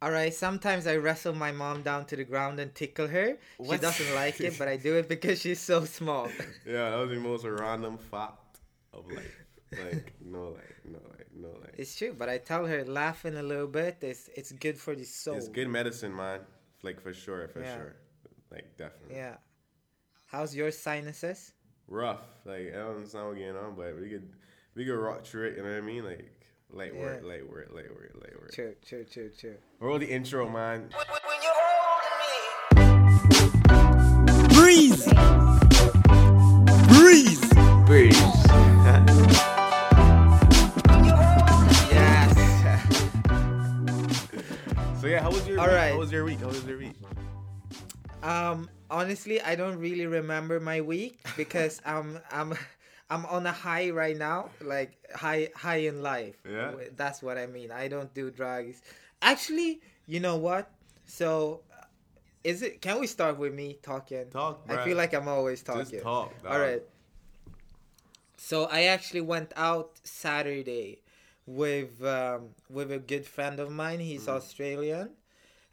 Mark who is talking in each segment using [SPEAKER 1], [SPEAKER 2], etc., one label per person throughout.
[SPEAKER 1] All right. Sometimes I wrestle my mom down to the ground and tickle her.
[SPEAKER 2] What?
[SPEAKER 1] She doesn't like it, but I do it because she's so small.
[SPEAKER 2] Yeah, that was the most random fact of life. Like no, like no, like no, like.
[SPEAKER 1] It's true, but I tell her laughing a little bit. It's it's good for the soul.
[SPEAKER 2] It's good medicine, man. Like for sure, for
[SPEAKER 1] Yeah.
[SPEAKER 2] sure. Like definitely.
[SPEAKER 1] Yeah. How's your sinuses?
[SPEAKER 2] Rough. Like I don't understand what's going on, but we could we could rock through it. You know what I mean? Like light work,
[SPEAKER 1] Yeah.
[SPEAKER 2] light work, late work, light work.
[SPEAKER 1] True, true, true, true.
[SPEAKER 2] Roll the intro, man.
[SPEAKER 3] Breeze. Breeze.
[SPEAKER 2] Breeze.
[SPEAKER 1] Yes.
[SPEAKER 2] so yeah, how was your
[SPEAKER 1] All
[SPEAKER 2] week?
[SPEAKER 1] right.
[SPEAKER 2] How was your week? How was your week?
[SPEAKER 1] Um, honestly, I don't really remember my week because I'm I'm I'm on a high right now, like high high in life.
[SPEAKER 2] Yeah.
[SPEAKER 1] That's what I mean. I don't do drugs. Actually, you know what? So, uh, is it? Can we start with me talking?
[SPEAKER 2] Talk,
[SPEAKER 1] I feel like I'm always talking.
[SPEAKER 2] Just talk. Dog.
[SPEAKER 1] All right. So I actually went out Saturday with um, with a good friend of mine. He's
[SPEAKER 2] Mm.
[SPEAKER 1] Australian,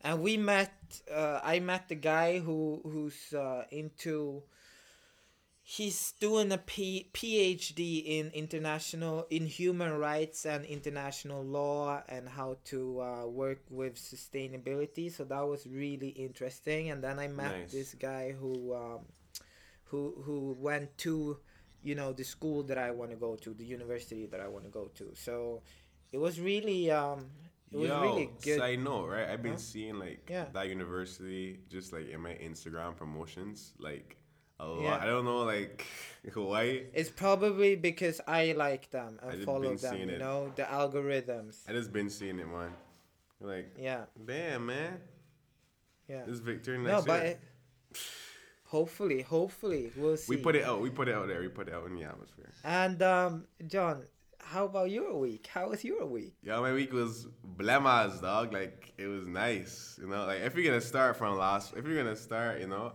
[SPEAKER 1] and we met. Uh, I met the guy who who's uh, into. He's doing a P- PhD in international in human rights and international law and how to uh, work with sustainability. So that was really interesting. And then I met
[SPEAKER 2] Nice.
[SPEAKER 1] this guy who um, who who went to you know the school that I want to go to, the university that I want to go to. So it was really um it was
[SPEAKER 2] Yo,
[SPEAKER 1] really good.
[SPEAKER 2] I know, right? I've been
[SPEAKER 1] Huh?
[SPEAKER 2] seeing like
[SPEAKER 1] Yeah.
[SPEAKER 2] that university just like in my Instagram promotions, like a lot.
[SPEAKER 1] Yeah.
[SPEAKER 2] I don't know, like why.
[SPEAKER 1] It's probably because I like them and follow them, you
[SPEAKER 2] it.
[SPEAKER 1] know, the algorithms.
[SPEAKER 2] I just been seeing it, man. Like,
[SPEAKER 1] Yeah,
[SPEAKER 2] damn, man,
[SPEAKER 1] yeah.
[SPEAKER 2] this Victor
[SPEAKER 1] No,
[SPEAKER 2] next
[SPEAKER 1] but
[SPEAKER 2] year.
[SPEAKER 1] it, hopefully, hopefully we'll see.
[SPEAKER 2] we put it out. We put it out there. We put it out in the atmosphere.
[SPEAKER 1] And um, John, how about your week? How was your week?
[SPEAKER 2] Yeah, my week was blemas, dog. Like it was nice, you know. Like if you're gonna start from last, if you're gonna start, you know,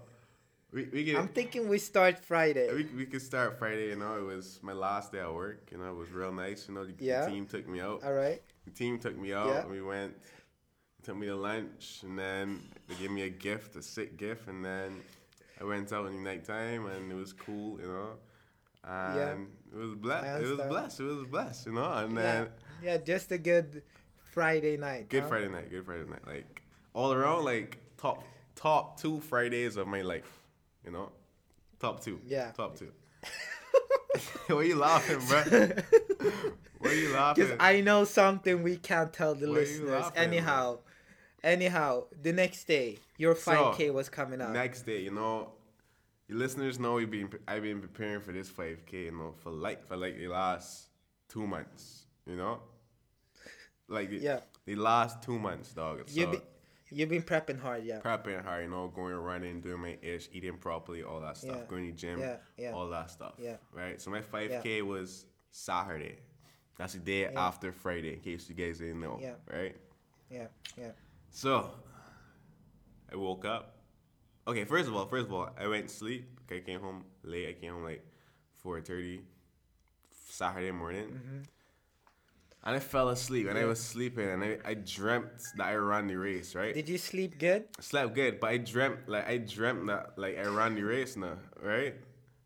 [SPEAKER 2] we we can.
[SPEAKER 1] I'm thinking we start Friday.
[SPEAKER 2] we, we could start Friday, you know. It was my last day at work, you know. It was real nice, you know. The,
[SPEAKER 1] Yeah.
[SPEAKER 2] the team took me out.
[SPEAKER 1] All right.
[SPEAKER 2] The team took me out.
[SPEAKER 1] Yeah.
[SPEAKER 2] And we went, took me to lunch, and then they gave me a gift, a sick gift, and then I went out in the nighttime, and it was cool, you know. And
[SPEAKER 1] Yeah.
[SPEAKER 2] it was blessed. It was blessed. It was blessed, you know. And
[SPEAKER 1] Yeah,
[SPEAKER 2] then
[SPEAKER 1] yeah, just a good Friday night.
[SPEAKER 2] good
[SPEAKER 1] huh?
[SPEAKER 2] Friday night, good Friday night, like all around, like top top two Fridays of my life, you know, top two.
[SPEAKER 1] Yeah.
[SPEAKER 2] top two. Why you laughing, bro? Why you laughing?
[SPEAKER 1] Because I know something we can't tell the
[SPEAKER 2] Why
[SPEAKER 1] listeners.
[SPEAKER 2] laughing,
[SPEAKER 1] Anyhow, anyhow, the next day your 5K was coming up.
[SPEAKER 2] Next day, you know, your listeners know we've been I've been preparing for this 5K, you know, for like for like the last two months, you know, like the,
[SPEAKER 1] Yeah.
[SPEAKER 2] the last two months, dog. So,
[SPEAKER 1] You've been, you've been prepping hard, yeah.
[SPEAKER 2] prepping hard, you know, going running, doing my ish, eating properly, all that stuff,
[SPEAKER 1] Yeah.
[SPEAKER 2] going to the gym,
[SPEAKER 1] Yeah, yeah.
[SPEAKER 2] all that stuff.
[SPEAKER 1] Yeah.
[SPEAKER 2] Right. So my 5K was Saturday. That's the day
[SPEAKER 1] Yeah.
[SPEAKER 2] after Friday, in case you guys didn't know.
[SPEAKER 1] Yeah.
[SPEAKER 2] Right.
[SPEAKER 1] Yeah, yeah.
[SPEAKER 2] So I woke up. Okay, first of all, first of all, I went to sleep. Okay, I came home late. I came home like four thirty Saturday morning. Mm-hmm. And I fell asleep and I. Was sleeping and I, I dreamt that I ran the race, right?
[SPEAKER 1] Did you sleep good?
[SPEAKER 2] slept good, but I dreamt like I dreamt that like I ran the race now, right?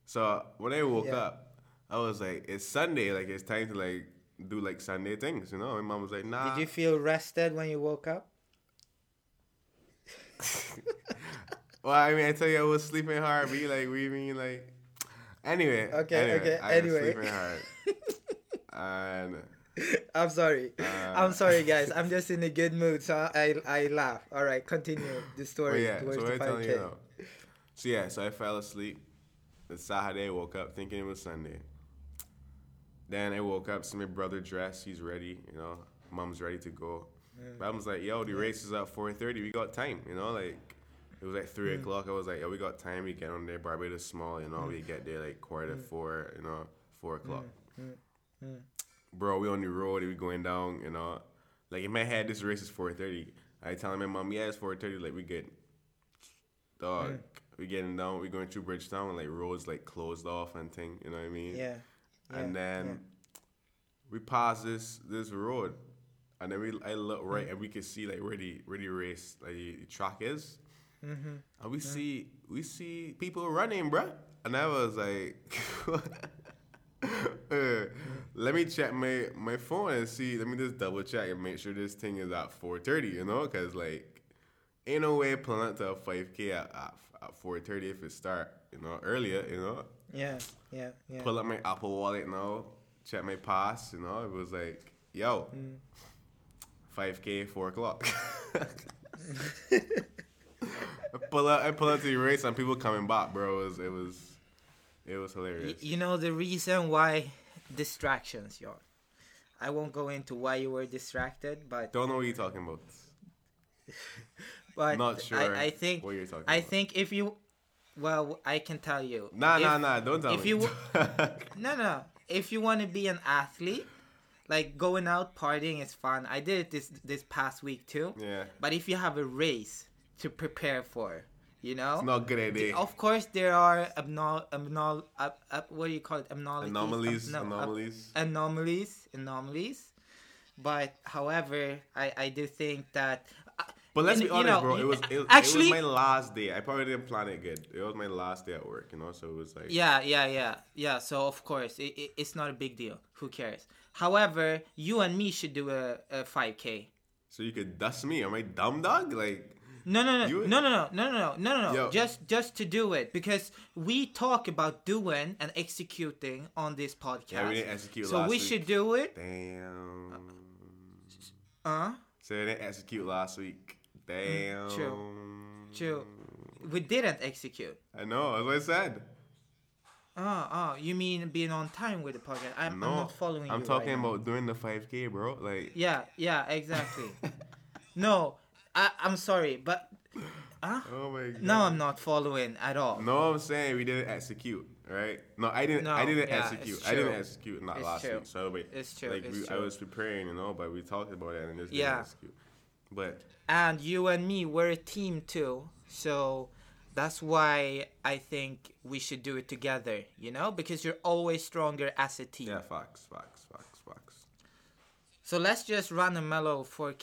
[SPEAKER 2] So when I woke
[SPEAKER 1] Yeah.
[SPEAKER 2] up, I was like, it's Sunday, like it's time to like do like Sunday things, you know. My mom was like, nah.
[SPEAKER 1] Did you feel rested when you woke up?
[SPEAKER 2] well, I mean, I tell you, I was sleeping hard. But you like, we mean like, anyway.
[SPEAKER 1] Okay,
[SPEAKER 2] anyway,
[SPEAKER 1] okay,
[SPEAKER 2] I was sleeping hard, and
[SPEAKER 1] I'm sorry.
[SPEAKER 2] Uh,
[SPEAKER 1] I'm sorry, guys. I'm just in a good mood, so I I laugh. All right, continue the story
[SPEAKER 2] yeah.
[SPEAKER 1] towards
[SPEAKER 2] So
[SPEAKER 1] the
[SPEAKER 2] I'm telling
[SPEAKER 1] 5K.
[SPEAKER 2] you now. So yeah, so I fell asleep. It's Saturday. Woke up thinking it was Sunday. Then I woke up, see my brother dressed. He's ready. You know, mom's ready to go. But I was like, yo, the race is at 4:30. We got time. You know, like it was like three mm. o'clock. I was like, yo, we got time. We get on there. Barbados small. You know, mm. we get there like quarter to mm. four. You know, four o'clock. Bro, we on the road. We going down. You know, like in my head, this race is 4:30. I telling my mom, yeah, it's 4:30. Like we get, Dog, we getting down. We going through Bridgetown. And like roads like closed off and thing. You know what I mean?
[SPEAKER 1] Yeah.
[SPEAKER 2] and
[SPEAKER 1] yeah,
[SPEAKER 2] then we pass this this road and then we I look right and we can see like where the where the race like the track is,
[SPEAKER 1] Mm-hmm.
[SPEAKER 2] and we see we see people running, bruh. And I was like, uh, let me check my my phone and see. Let me just double check and make sure this thing is at four thirty. You know, cause like ain't no way pulling to a five k at at, at four thirty if it start. You know, earlier. You know,
[SPEAKER 1] Yeah, yeah, yeah.
[SPEAKER 2] pull up my Apple Wallet now, check my pass. You know, it was like, yo,
[SPEAKER 1] Mm.
[SPEAKER 2] five k, four o'clock. I pull up, I pull up to the race and people coming back, bro. It was, it was, it was hilarious.
[SPEAKER 1] you know the reason why distractions, y'all. I won't go into why you were distracted, but
[SPEAKER 2] Don't know what you're talking about.
[SPEAKER 1] but
[SPEAKER 2] Not sure.
[SPEAKER 1] I, I think
[SPEAKER 2] what you're talking
[SPEAKER 1] I
[SPEAKER 2] about.
[SPEAKER 1] think if you, well, I can tell you.
[SPEAKER 2] Nah,
[SPEAKER 1] if,
[SPEAKER 2] nah, nah. Don't tell
[SPEAKER 1] if
[SPEAKER 2] me.
[SPEAKER 1] you No, no. If you want to be an athlete, like going out partying is fun. I did it this this past week too.
[SPEAKER 2] yeah,
[SPEAKER 1] But if you have a race to prepare for, you know,
[SPEAKER 2] it's not a good idea.
[SPEAKER 1] of course there are abnor- abnor- ab- ab- what do you call it? Abnormalities.
[SPEAKER 2] Anomalies,
[SPEAKER 1] no, ab-
[SPEAKER 2] anomalies.
[SPEAKER 1] anomalies, anomalies. But however, I I do think that. uh,
[SPEAKER 2] But let's be
[SPEAKER 1] know- you
[SPEAKER 2] honest,
[SPEAKER 1] know,
[SPEAKER 2] bro. It was it,
[SPEAKER 1] actually.
[SPEAKER 2] it was my last day. I probably didn't plan it good. It was my last day at work, you know. So it was like
[SPEAKER 1] Yeah, yeah, yeah, yeah. So of course, it, it, it's not a big deal. Who cares? However, you and me should do a, a 5K.
[SPEAKER 2] So you could dust me? Am I dumb dog? Like
[SPEAKER 1] No, no, no,
[SPEAKER 2] You-
[SPEAKER 1] no, no, no, no, no, no, no, no. Just, just to do it because we talk about doing and executing on this podcast.
[SPEAKER 2] yeah, we didn't execute
[SPEAKER 1] so we
[SPEAKER 2] week.
[SPEAKER 1] should do it.
[SPEAKER 2] Damn.
[SPEAKER 1] Uh,
[SPEAKER 2] So we didn't execute last week. Damn.
[SPEAKER 1] Mm, true. true. We didn't execute.
[SPEAKER 2] I know. That's what I said.
[SPEAKER 1] Oh, oh, you mean being on time with the podcast? I'm,
[SPEAKER 2] no,
[SPEAKER 1] I'm not following you.
[SPEAKER 2] I'm
[SPEAKER 1] right
[SPEAKER 2] talking
[SPEAKER 1] now.
[SPEAKER 2] about doing the 5K, bro. Like
[SPEAKER 1] Yeah, yeah, exactly. no, I, I'm sorry, but. Huh?
[SPEAKER 2] Oh my god.
[SPEAKER 1] No, I'm not following at all.
[SPEAKER 2] No, I'm saying we didn't execute, right? No, I didn't. I didn't
[SPEAKER 1] yeah,
[SPEAKER 2] execute. I didn't execute not
[SPEAKER 1] It's
[SPEAKER 2] last
[SPEAKER 1] true.
[SPEAKER 2] week. So wait,
[SPEAKER 1] It's true,
[SPEAKER 2] Like
[SPEAKER 1] it's
[SPEAKER 2] we, I was preparing, you know, but we talked about it and just
[SPEAKER 1] Yeah.
[SPEAKER 2] didn't execute. But
[SPEAKER 1] And you and me, we're a team too. So that's why I think we should do it together, you know? Because you're always stronger as a team.
[SPEAKER 2] yeah, facts, facts, facts, facts.
[SPEAKER 1] So let's just run a mellow for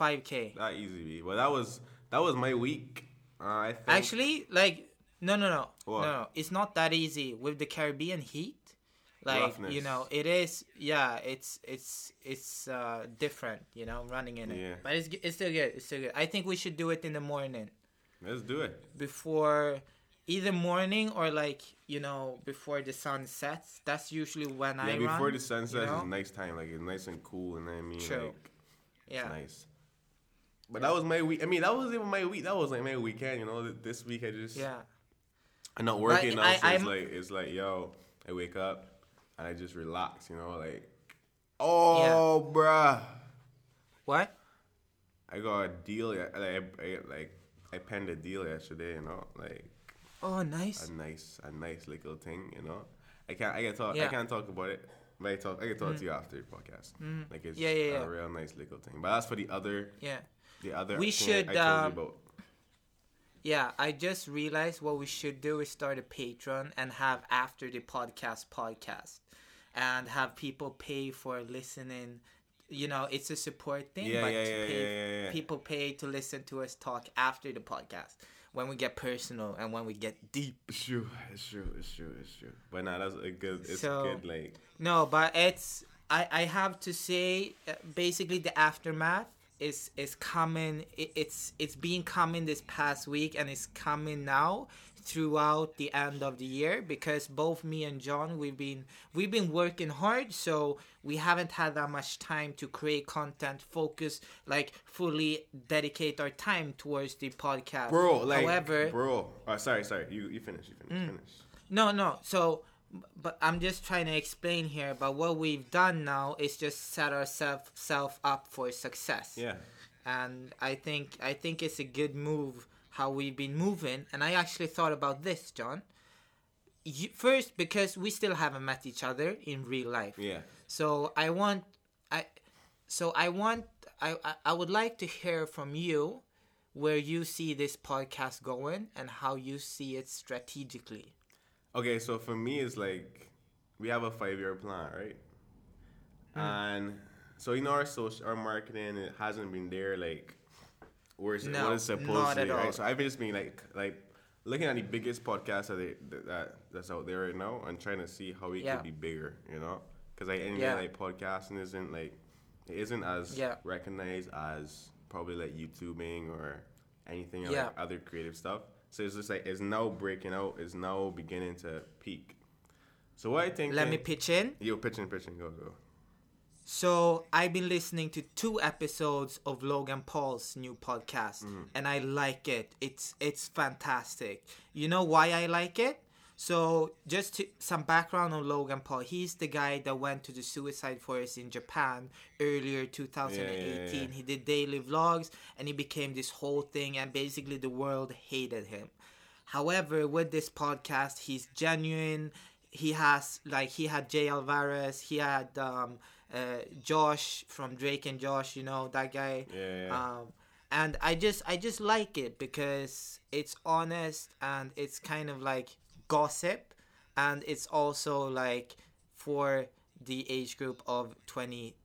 [SPEAKER 1] 5K.
[SPEAKER 2] That easy, be. But that was that was my week. Uh, I think.
[SPEAKER 1] Actually, like, no, no, no.
[SPEAKER 2] What?
[SPEAKER 1] No, no. It's not that easy with the Caribbean heat. Like,
[SPEAKER 2] Roughness.
[SPEAKER 1] you know, it is, yeah, it's, it's, it's, uh, different, you know, running in it.
[SPEAKER 2] Yeah.
[SPEAKER 1] But it's, it's still good. It's still good. I think we should do it in the morning.
[SPEAKER 2] let's do it.
[SPEAKER 1] before either morning or like you know before the sun sets that's usually when
[SPEAKER 2] Yeah,
[SPEAKER 1] i Yeah,
[SPEAKER 2] before
[SPEAKER 1] run,
[SPEAKER 2] the sun
[SPEAKER 1] you
[SPEAKER 2] sets,
[SPEAKER 1] know?
[SPEAKER 2] it's nice time. Like it's nice and cool, and I mean,
[SPEAKER 1] True.
[SPEAKER 2] like
[SPEAKER 1] yeah
[SPEAKER 2] nice. But that was my week. I mean, that wasn't even my week. That was like my weekend. You know, this week I just
[SPEAKER 1] yeah
[SPEAKER 2] I'm not working now,
[SPEAKER 1] I-
[SPEAKER 2] so it's like it's like yo, I wake up and I just relax. You know, like oh, bruh,
[SPEAKER 1] what
[SPEAKER 2] I got a deal. Like I, I like I penned a deal yesterday. You know, like
[SPEAKER 1] oh nice
[SPEAKER 2] a nice a nice little thing. You know, I can't I can talk I
[SPEAKER 1] Yeah.
[SPEAKER 2] can't talk about it. But I talk I can talk to you after the podcast. Like it's
[SPEAKER 1] Mm. Yeah, yeah, yeah.
[SPEAKER 2] a real nice little thing. But that's for the other
[SPEAKER 1] yeah
[SPEAKER 2] the other.
[SPEAKER 1] We should, um, yeah i just realized what we should do is start a patreon and have after the podcast podcast and have people pay for listening you know it's a support thing
[SPEAKER 2] Yeah,
[SPEAKER 1] but
[SPEAKER 2] yeah, yeah,
[SPEAKER 1] pay,
[SPEAKER 2] yeah.
[SPEAKER 1] people pay to listen to us talk after the podcast when we get personal and when we get deep
[SPEAKER 2] It's true. It's true. It's true. It's true. But now that's a good. It's
[SPEAKER 1] So-
[SPEAKER 2] good. Like
[SPEAKER 1] No, but it's I I have to say uh, basically the aftermath is is coming. It, it's it's been coming this past week and it's coming now throughout the end of the year because both me and John we've been we've been working hard so we haven't had that much time to create content focus like fully dedicate our time towards the podcast
[SPEAKER 2] bro like
[SPEAKER 1] however
[SPEAKER 2] bro oh, sorry sorry you you finish you finish mm. finish
[SPEAKER 1] no, no. So, but I'm just trying to explain here. But what we've done now is just set ourselves self up for success.
[SPEAKER 2] yeah
[SPEAKER 1] And I think I think it's a good move how we've been moving. And I actually thought about this, John. You, first, because we still haven't met each other in real life.
[SPEAKER 2] yeah
[SPEAKER 1] So I want I so I want I, I I would like to hear from you where you see this podcast going and how you see it strategically.
[SPEAKER 2] Okay so for me it's like we have a five year plan right
[SPEAKER 1] Mm.
[SPEAKER 2] and So you know our social, our marketing, it hasn't been there like where's
[SPEAKER 1] No,
[SPEAKER 2] what it's supposed to be, right? So I've been just been like like looking at the biggest podcasts that, they, that- that that's out there right now and trying to see how we
[SPEAKER 1] Yeah.
[SPEAKER 2] could be bigger, you know? Because like any
[SPEAKER 1] Yeah.
[SPEAKER 2] like podcasting isn't like it isn't as
[SPEAKER 1] Yeah.
[SPEAKER 2] recognized as probably like YouTubing or anything
[SPEAKER 1] Yeah.
[SPEAKER 2] like other creative stuff. So it's just like it's now breaking out, it's now beginning to peak. So what I think
[SPEAKER 1] Let me pitch in.
[SPEAKER 2] Yo, pitching, pitching, go, go.
[SPEAKER 1] So I've been listening to two episodes of Logan Paul's new podcast, mm. and I like it. It's it's fantastic. You know why I like it? So just to, some background on Logan Paul. He's the guy that went to the suicide forest in Japan earlier 2018.
[SPEAKER 2] yeah.
[SPEAKER 1] He did daily vlogs, and he became this whole thing, and basically the world hated him. However, with this podcast, he's genuine. He has like he had Jay Alvarrez. He had um, uh, Josh from Drake and Josh. You know that guy.
[SPEAKER 2] Yeah, yeah.
[SPEAKER 1] Um, and I just I just like it because it's honest and it's kind of like gossip, and it's also like for the age group of twenty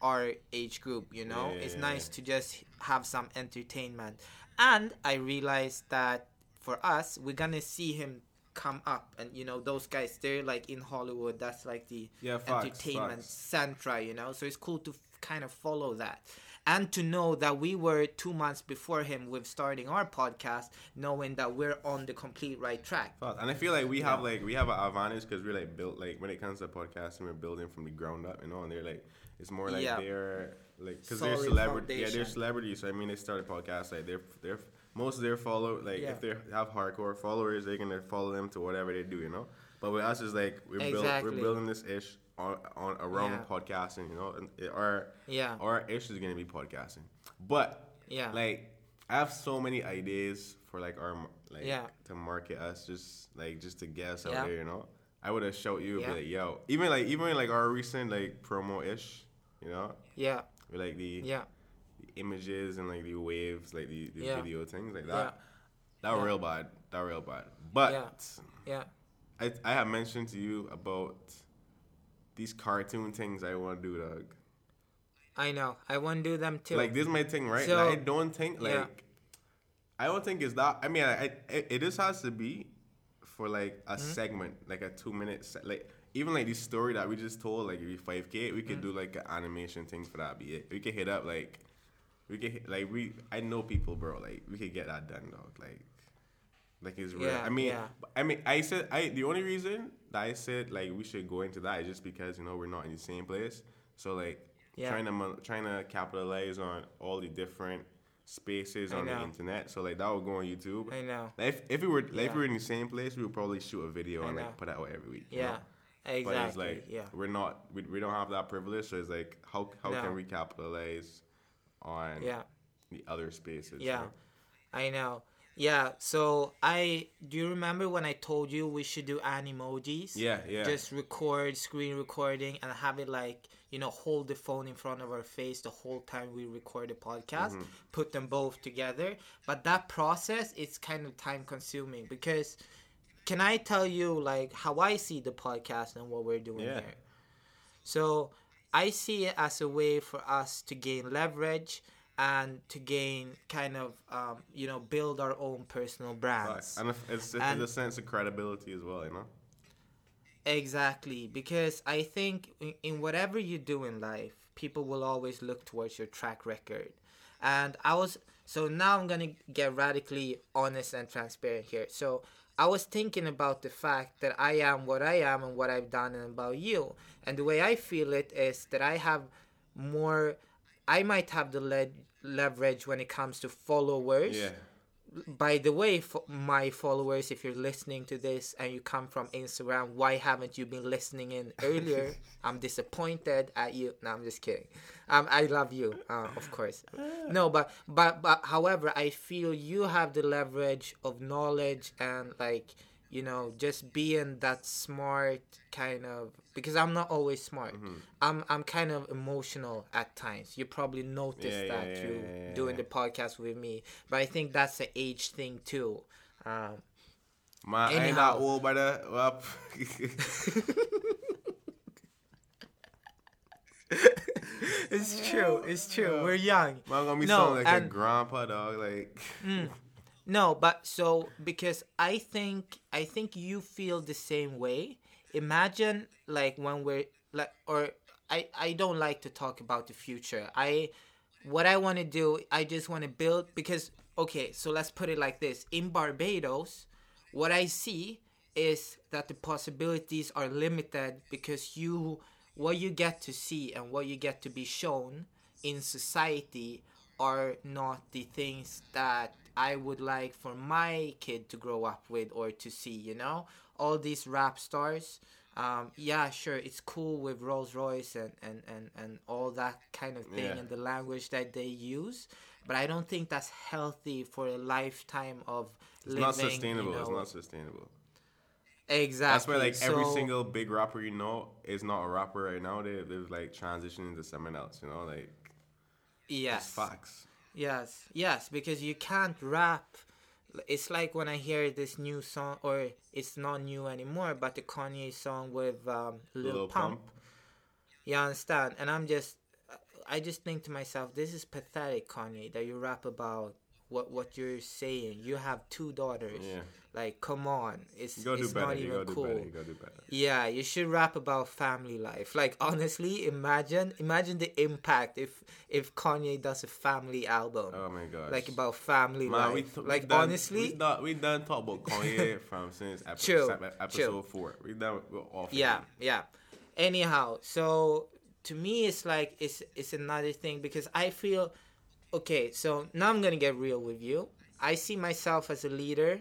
[SPEAKER 1] our age group you know?
[SPEAKER 2] Yeah,
[SPEAKER 1] it's nice to just have some entertainment. And i realized that for us we're gonna see him come up and you know those guys they're like in hollywood that's like the
[SPEAKER 2] Yeah, facts,
[SPEAKER 1] entertainment centra you know so it's cool to f- kind of follow that and to know that we were two months before him with starting our podcast knowing that we're on the complete right track
[SPEAKER 2] And I feel like we have like we have an advantage because we're like built like when it comes to podcasting, we're building from the ground up, you know. And they're like it's more like
[SPEAKER 1] Yeah.
[SPEAKER 2] they're like because they're celebrity. Yeah, they're celebrities. So I mean, they started podcasts like they're they're most of their follow like
[SPEAKER 1] Yeah.
[SPEAKER 2] if they have hardcore followers, they're gonna follow them to whatever they do, you know. But with us, is like we're
[SPEAKER 1] Exactly.
[SPEAKER 2] we're building this ish on, on around
[SPEAKER 1] Yeah.
[SPEAKER 2] podcasting, you know. And it, our
[SPEAKER 1] Yeah.
[SPEAKER 2] our ish is gonna be podcasting, but
[SPEAKER 1] Yeah.
[SPEAKER 2] like I have so many ideas for like our like
[SPEAKER 1] Yeah.
[SPEAKER 2] to market us just like just to get us out
[SPEAKER 1] Yeah.
[SPEAKER 2] there, you know. I would have showed you,
[SPEAKER 1] Yeah.
[SPEAKER 2] be like, yo, even like even like our recent like promo ish, you know,
[SPEAKER 1] yeah
[SPEAKER 2] like the,
[SPEAKER 1] yeah
[SPEAKER 2] the images and like the waves, like the, the
[SPEAKER 1] Yeah.
[SPEAKER 2] video things like
[SPEAKER 1] yeah
[SPEAKER 2] that. That
[SPEAKER 1] Yeah.
[SPEAKER 2] real bad, that real bad. But
[SPEAKER 1] Yeah. yeah
[SPEAKER 2] I I have mentioned to you about these cartoon things I want to do, dog.
[SPEAKER 1] i know i want to do them too
[SPEAKER 2] Like this is my thing, right?
[SPEAKER 1] So-
[SPEAKER 2] Like, I don't think like
[SPEAKER 1] Yeah.
[SPEAKER 2] I don't think it's that. I mean, I, I, it, just has to be for like a
[SPEAKER 1] Mm-hmm.
[SPEAKER 2] segment, like a two minute, se- like even like this story that we just told, like if five k, we could
[SPEAKER 1] Mm-hmm.
[SPEAKER 2] do like an animation thing for that. Be it. We could hit up like we could hit, like we. I know people, bro. Like we could get that done, dog. Like. Like it's real.
[SPEAKER 1] Yeah,
[SPEAKER 2] I mean,
[SPEAKER 1] yeah.
[SPEAKER 2] I mean, I said I. The only reason that I said like we should go into that is just because you know we're not in the same place. So like
[SPEAKER 1] Yeah.
[SPEAKER 2] trying to trying to capitalize on all the different spaces
[SPEAKER 1] I
[SPEAKER 2] on the internet. So like that would go on YouTube.
[SPEAKER 1] i know
[SPEAKER 2] Like, if if we were like, if we were in the same place, we would probably shoot a video
[SPEAKER 1] I
[SPEAKER 2] and
[SPEAKER 1] know.
[SPEAKER 2] like put it out every week. you
[SPEAKER 1] yeah
[SPEAKER 2] know?
[SPEAKER 1] exactly
[SPEAKER 2] But it's like
[SPEAKER 1] yeah
[SPEAKER 2] we're not we, we don't have that privilege. So it's like how how
[SPEAKER 1] No.
[SPEAKER 2] can we capitalize on
[SPEAKER 1] yeah
[SPEAKER 2] the other spaces?
[SPEAKER 1] Yeah,
[SPEAKER 2] know?
[SPEAKER 1] I know. Yeah, so I do you remember when I told you we should do animojis?
[SPEAKER 2] Yeah, yeah.
[SPEAKER 1] Just record screen recording and have it like you know hold the phone in front of our face the whole time we record the podcast.
[SPEAKER 2] Mm-hmm.
[SPEAKER 1] Put them both together, but that process is kind of time consuming because can I tell you like how I see the podcast and what we're doing
[SPEAKER 2] Yeah.
[SPEAKER 1] here? So I see it as a way for us to gain leverage and to gain kind of um, you know build our own personal brands.
[SPEAKER 2] and if- it's, it's
[SPEAKER 1] And-
[SPEAKER 2] a sense of credibility as well. You know.
[SPEAKER 1] Exactly, because I think in, in whatever you do in life, people will always look towards your track record. And I was so now I'm gonna get radically honest and transparent here. So I was thinking about the fact that I am what I am and what I've done and about you. And the way I feel it is that I have more I might have the le- leverage when it comes to followers
[SPEAKER 2] Yeah.
[SPEAKER 1] By the way, fo- my followers, if you're listening to this and you come from Instagram, why haven't you been listening in earlier? I'm disappointed at you. No, I'm just kidding. Um, I love you, uh, of course. No, but but but however, I feel you have the leverage of knowledge and like you know just being that smart kind of because I'm not always smart.
[SPEAKER 2] Mm-hmm.
[SPEAKER 1] I'm I'm kind of emotional at times. You probably noticed
[SPEAKER 2] Yeah,
[SPEAKER 1] that
[SPEAKER 2] yeah,
[SPEAKER 1] through
[SPEAKER 2] yeah,
[SPEAKER 1] doing the podcast with me. But I think that's an age thing too. Um,
[SPEAKER 2] Man, I ain't that old, brother. Well,
[SPEAKER 1] it's true. It's true. We're young.
[SPEAKER 2] I'm gonna be
[SPEAKER 1] No,
[SPEAKER 2] sounding like a grandpa dog. Like,
[SPEAKER 1] No, but so because I think I think you feel the same way. Imagine like when we're like or I I don't like to talk about the future. I what I want to do, I just want to build because okay, so let's put it like this. In Barbados, what I see is that the possibilities are limited because you what you get to see and what you get to be shown in society are not the things that I would like for my kid to grow up with or to see, you know? All these rap stars. Um, yeah, sure, it's cool with Rolls Royce and, and, and, and all that kind of thing
[SPEAKER 2] Yeah.
[SPEAKER 1] and the language that they use. But I don't think that's healthy for a lifetime of
[SPEAKER 2] it's
[SPEAKER 1] living.
[SPEAKER 2] not
[SPEAKER 1] you
[SPEAKER 2] sustainable. It's not sustainable.
[SPEAKER 1] Exactly.
[SPEAKER 2] That's why, like, every single big rapper you know is not a rapper right now. They, they've, like, transitioning to someone else, you know? Like,
[SPEAKER 1] Yes.
[SPEAKER 2] it's facts.
[SPEAKER 1] Yes, yes, because you can't rap. It's like when I hear this new song, or it's not new anymore, but the Kanye song with um, Lil,
[SPEAKER 2] Lil
[SPEAKER 1] Pump.
[SPEAKER 2] Pump.
[SPEAKER 1] You understand? And I'm just, I just think to myself, this is pathetic, Kanye, that you rap about what what you're saying. You have two daughters.
[SPEAKER 2] Yeah.
[SPEAKER 1] Like, come on, it's
[SPEAKER 2] You gotta do
[SPEAKER 1] it's
[SPEAKER 2] better.
[SPEAKER 1] not even cool.
[SPEAKER 2] better. You.
[SPEAKER 1] Yeah, you should rap about family life. Like honestly, imagine imagine the impact if if Kanye does a family album.
[SPEAKER 2] Oh my god.
[SPEAKER 1] Like about family
[SPEAKER 2] Man, we
[SPEAKER 1] life.
[SPEAKER 2] th-
[SPEAKER 1] like
[SPEAKER 2] we done,
[SPEAKER 1] honestly,
[SPEAKER 2] we done, we done talk about Kanye from since ep-
[SPEAKER 1] True,
[SPEAKER 2] ep- episode
[SPEAKER 1] true.
[SPEAKER 2] four. We done we're off.
[SPEAKER 1] yeah, yeah. Anyhow, so to me it's like it's it's another thing because I feel okay, so now I'm gonna get real with you. I see myself as a leader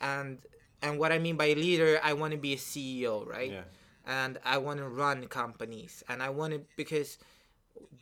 [SPEAKER 1] and and what I mean by leader, I wanna be a CEO, right?
[SPEAKER 2] Yeah.
[SPEAKER 1] and I want to run companies and I want to because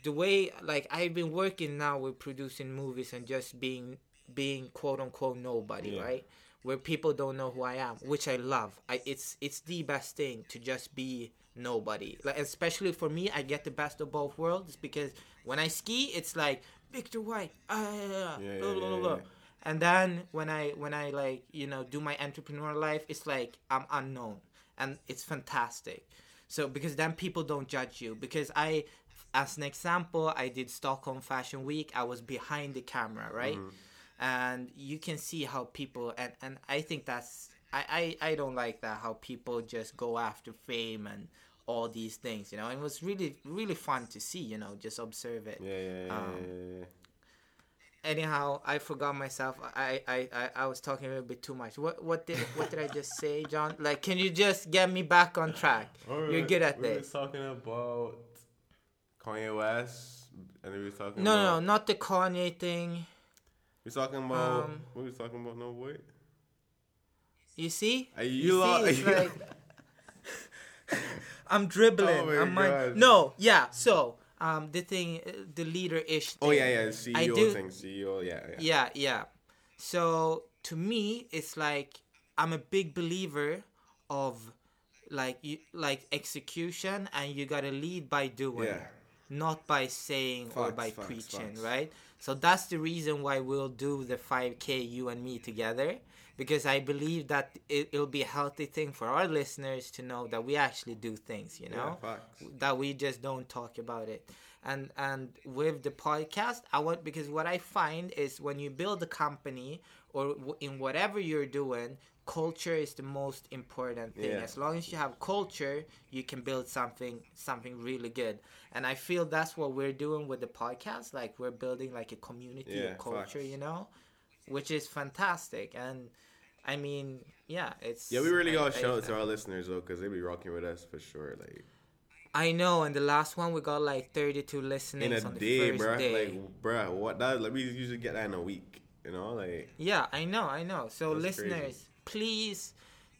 [SPEAKER 1] the way like I've been working now with producing movies and just being being quote unquote nobody
[SPEAKER 2] Yeah.
[SPEAKER 1] right where people don't know who I am which I love I it's it's the best thing to just be nobody like especially for me I get the best of both worlds because when I ski it's like Victor White. Ah, yeah, blah, blah, blah. and then when I when I like you know do my entrepreneur life it's like I'm unknown. And it's fantastic. So because then people don't judge you. Because I as an example I did Stockholm Fashion Week. I was behind the camera right? And you can see how people and and I think that's I, I I don't like that how people just go after fame and all these things you know and it was really really fun to see you know just observe it.
[SPEAKER 2] Yeah, yeah, yeah,
[SPEAKER 1] Um,
[SPEAKER 2] yeah,
[SPEAKER 1] anyhow i forgot myself. I, I i i was talking a little bit too much. What what did what did i just say john? Like can you just get me back on track? You're good at
[SPEAKER 2] we
[SPEAKER 1] this.
[SPEAKER 2] was talking about Kanye West, and we was talking
[SPEAKER 1] no no
[SPEAKER 2] about,
[SPEAKER 1] no not the kanye thing.
[SPEAKER 2] We was talking about
[SPEAKER 1] Um,
[SPEAKER 2] what we talking about. No wait.
[SPEAKER 1] you see?
[SPEAKER 2] Are
[SPEAKER 1] you,
[SPEAKER 2] you
[SPEAKER 1] see
[SPEAKER 2] lo-
[SPEAKER 1] it's like i'm dribbling
[SPEAKER 2] Oh
[SPEAKER 1] i'm mind- no yeah so um the thing the leader ish thing.
[SPEAKER 2] Oh yeah, yeah. CEO
[SPEAKER 1] I do-
[SPEAKER 2] thing. CEO. Yeah, yeah.
[SPEAKER 1] yeah yeah so to me it's like i'm a big believer of like you like execution and you gotta lead by doing
[SPEAKER 2] Yeah.
[SPEAKER 1] not by saying or by
[SPEAKER 2] facts,
[SPEAKER 1] preaching
[SPEAKER 2] facts.
[SPEAKER 1] right so that's the reason why we'll do the 5k you and me together because i believe that it, it'll be a healthy thing for our listeners to know that we actually do things you know?
[SPEAKER 2] Yeah,
[SPEAKER 1] that we just don't talk about it. And and with the podcast i want because what i find is when you build a company or w- in whatever you're doing culture is the most important thing.
[SPEAKER 2] Yeah.
[SPEAKER 1] as long as you have culture you can build something something really good. And i feel that's what we're doing with the podcast like we're building like a community
[SPEAKER 2] Yeah,
[SPEAKER 1] of culture
[SPEAKER 2] facts.
[SPEAKER 1] you know? Which is fantastic. And i mean yeah it's
[SPEAKER 2] Yeah, we really gotta shout out to our listeners though, cause they be rocking with us for sure. Like
[SPEAKER 1] I know, and the last one we got like 32 listeners
[SPEAKER 2] in a
[SPEAKER 1] on the
[SPEAKER 2] day,
[SPEAKER 1] first
[SPEAKER 2] bruh.
[SPEAKER 1] day.
[SPEAKER 2] Like, bruh, what that? Like, we usually get that in a week. You know, like
[SPEAKER 1] yeah, I know, I know. So
[SPEAKER 2] That's crazy.
[SPEAKER 1] listeners, please,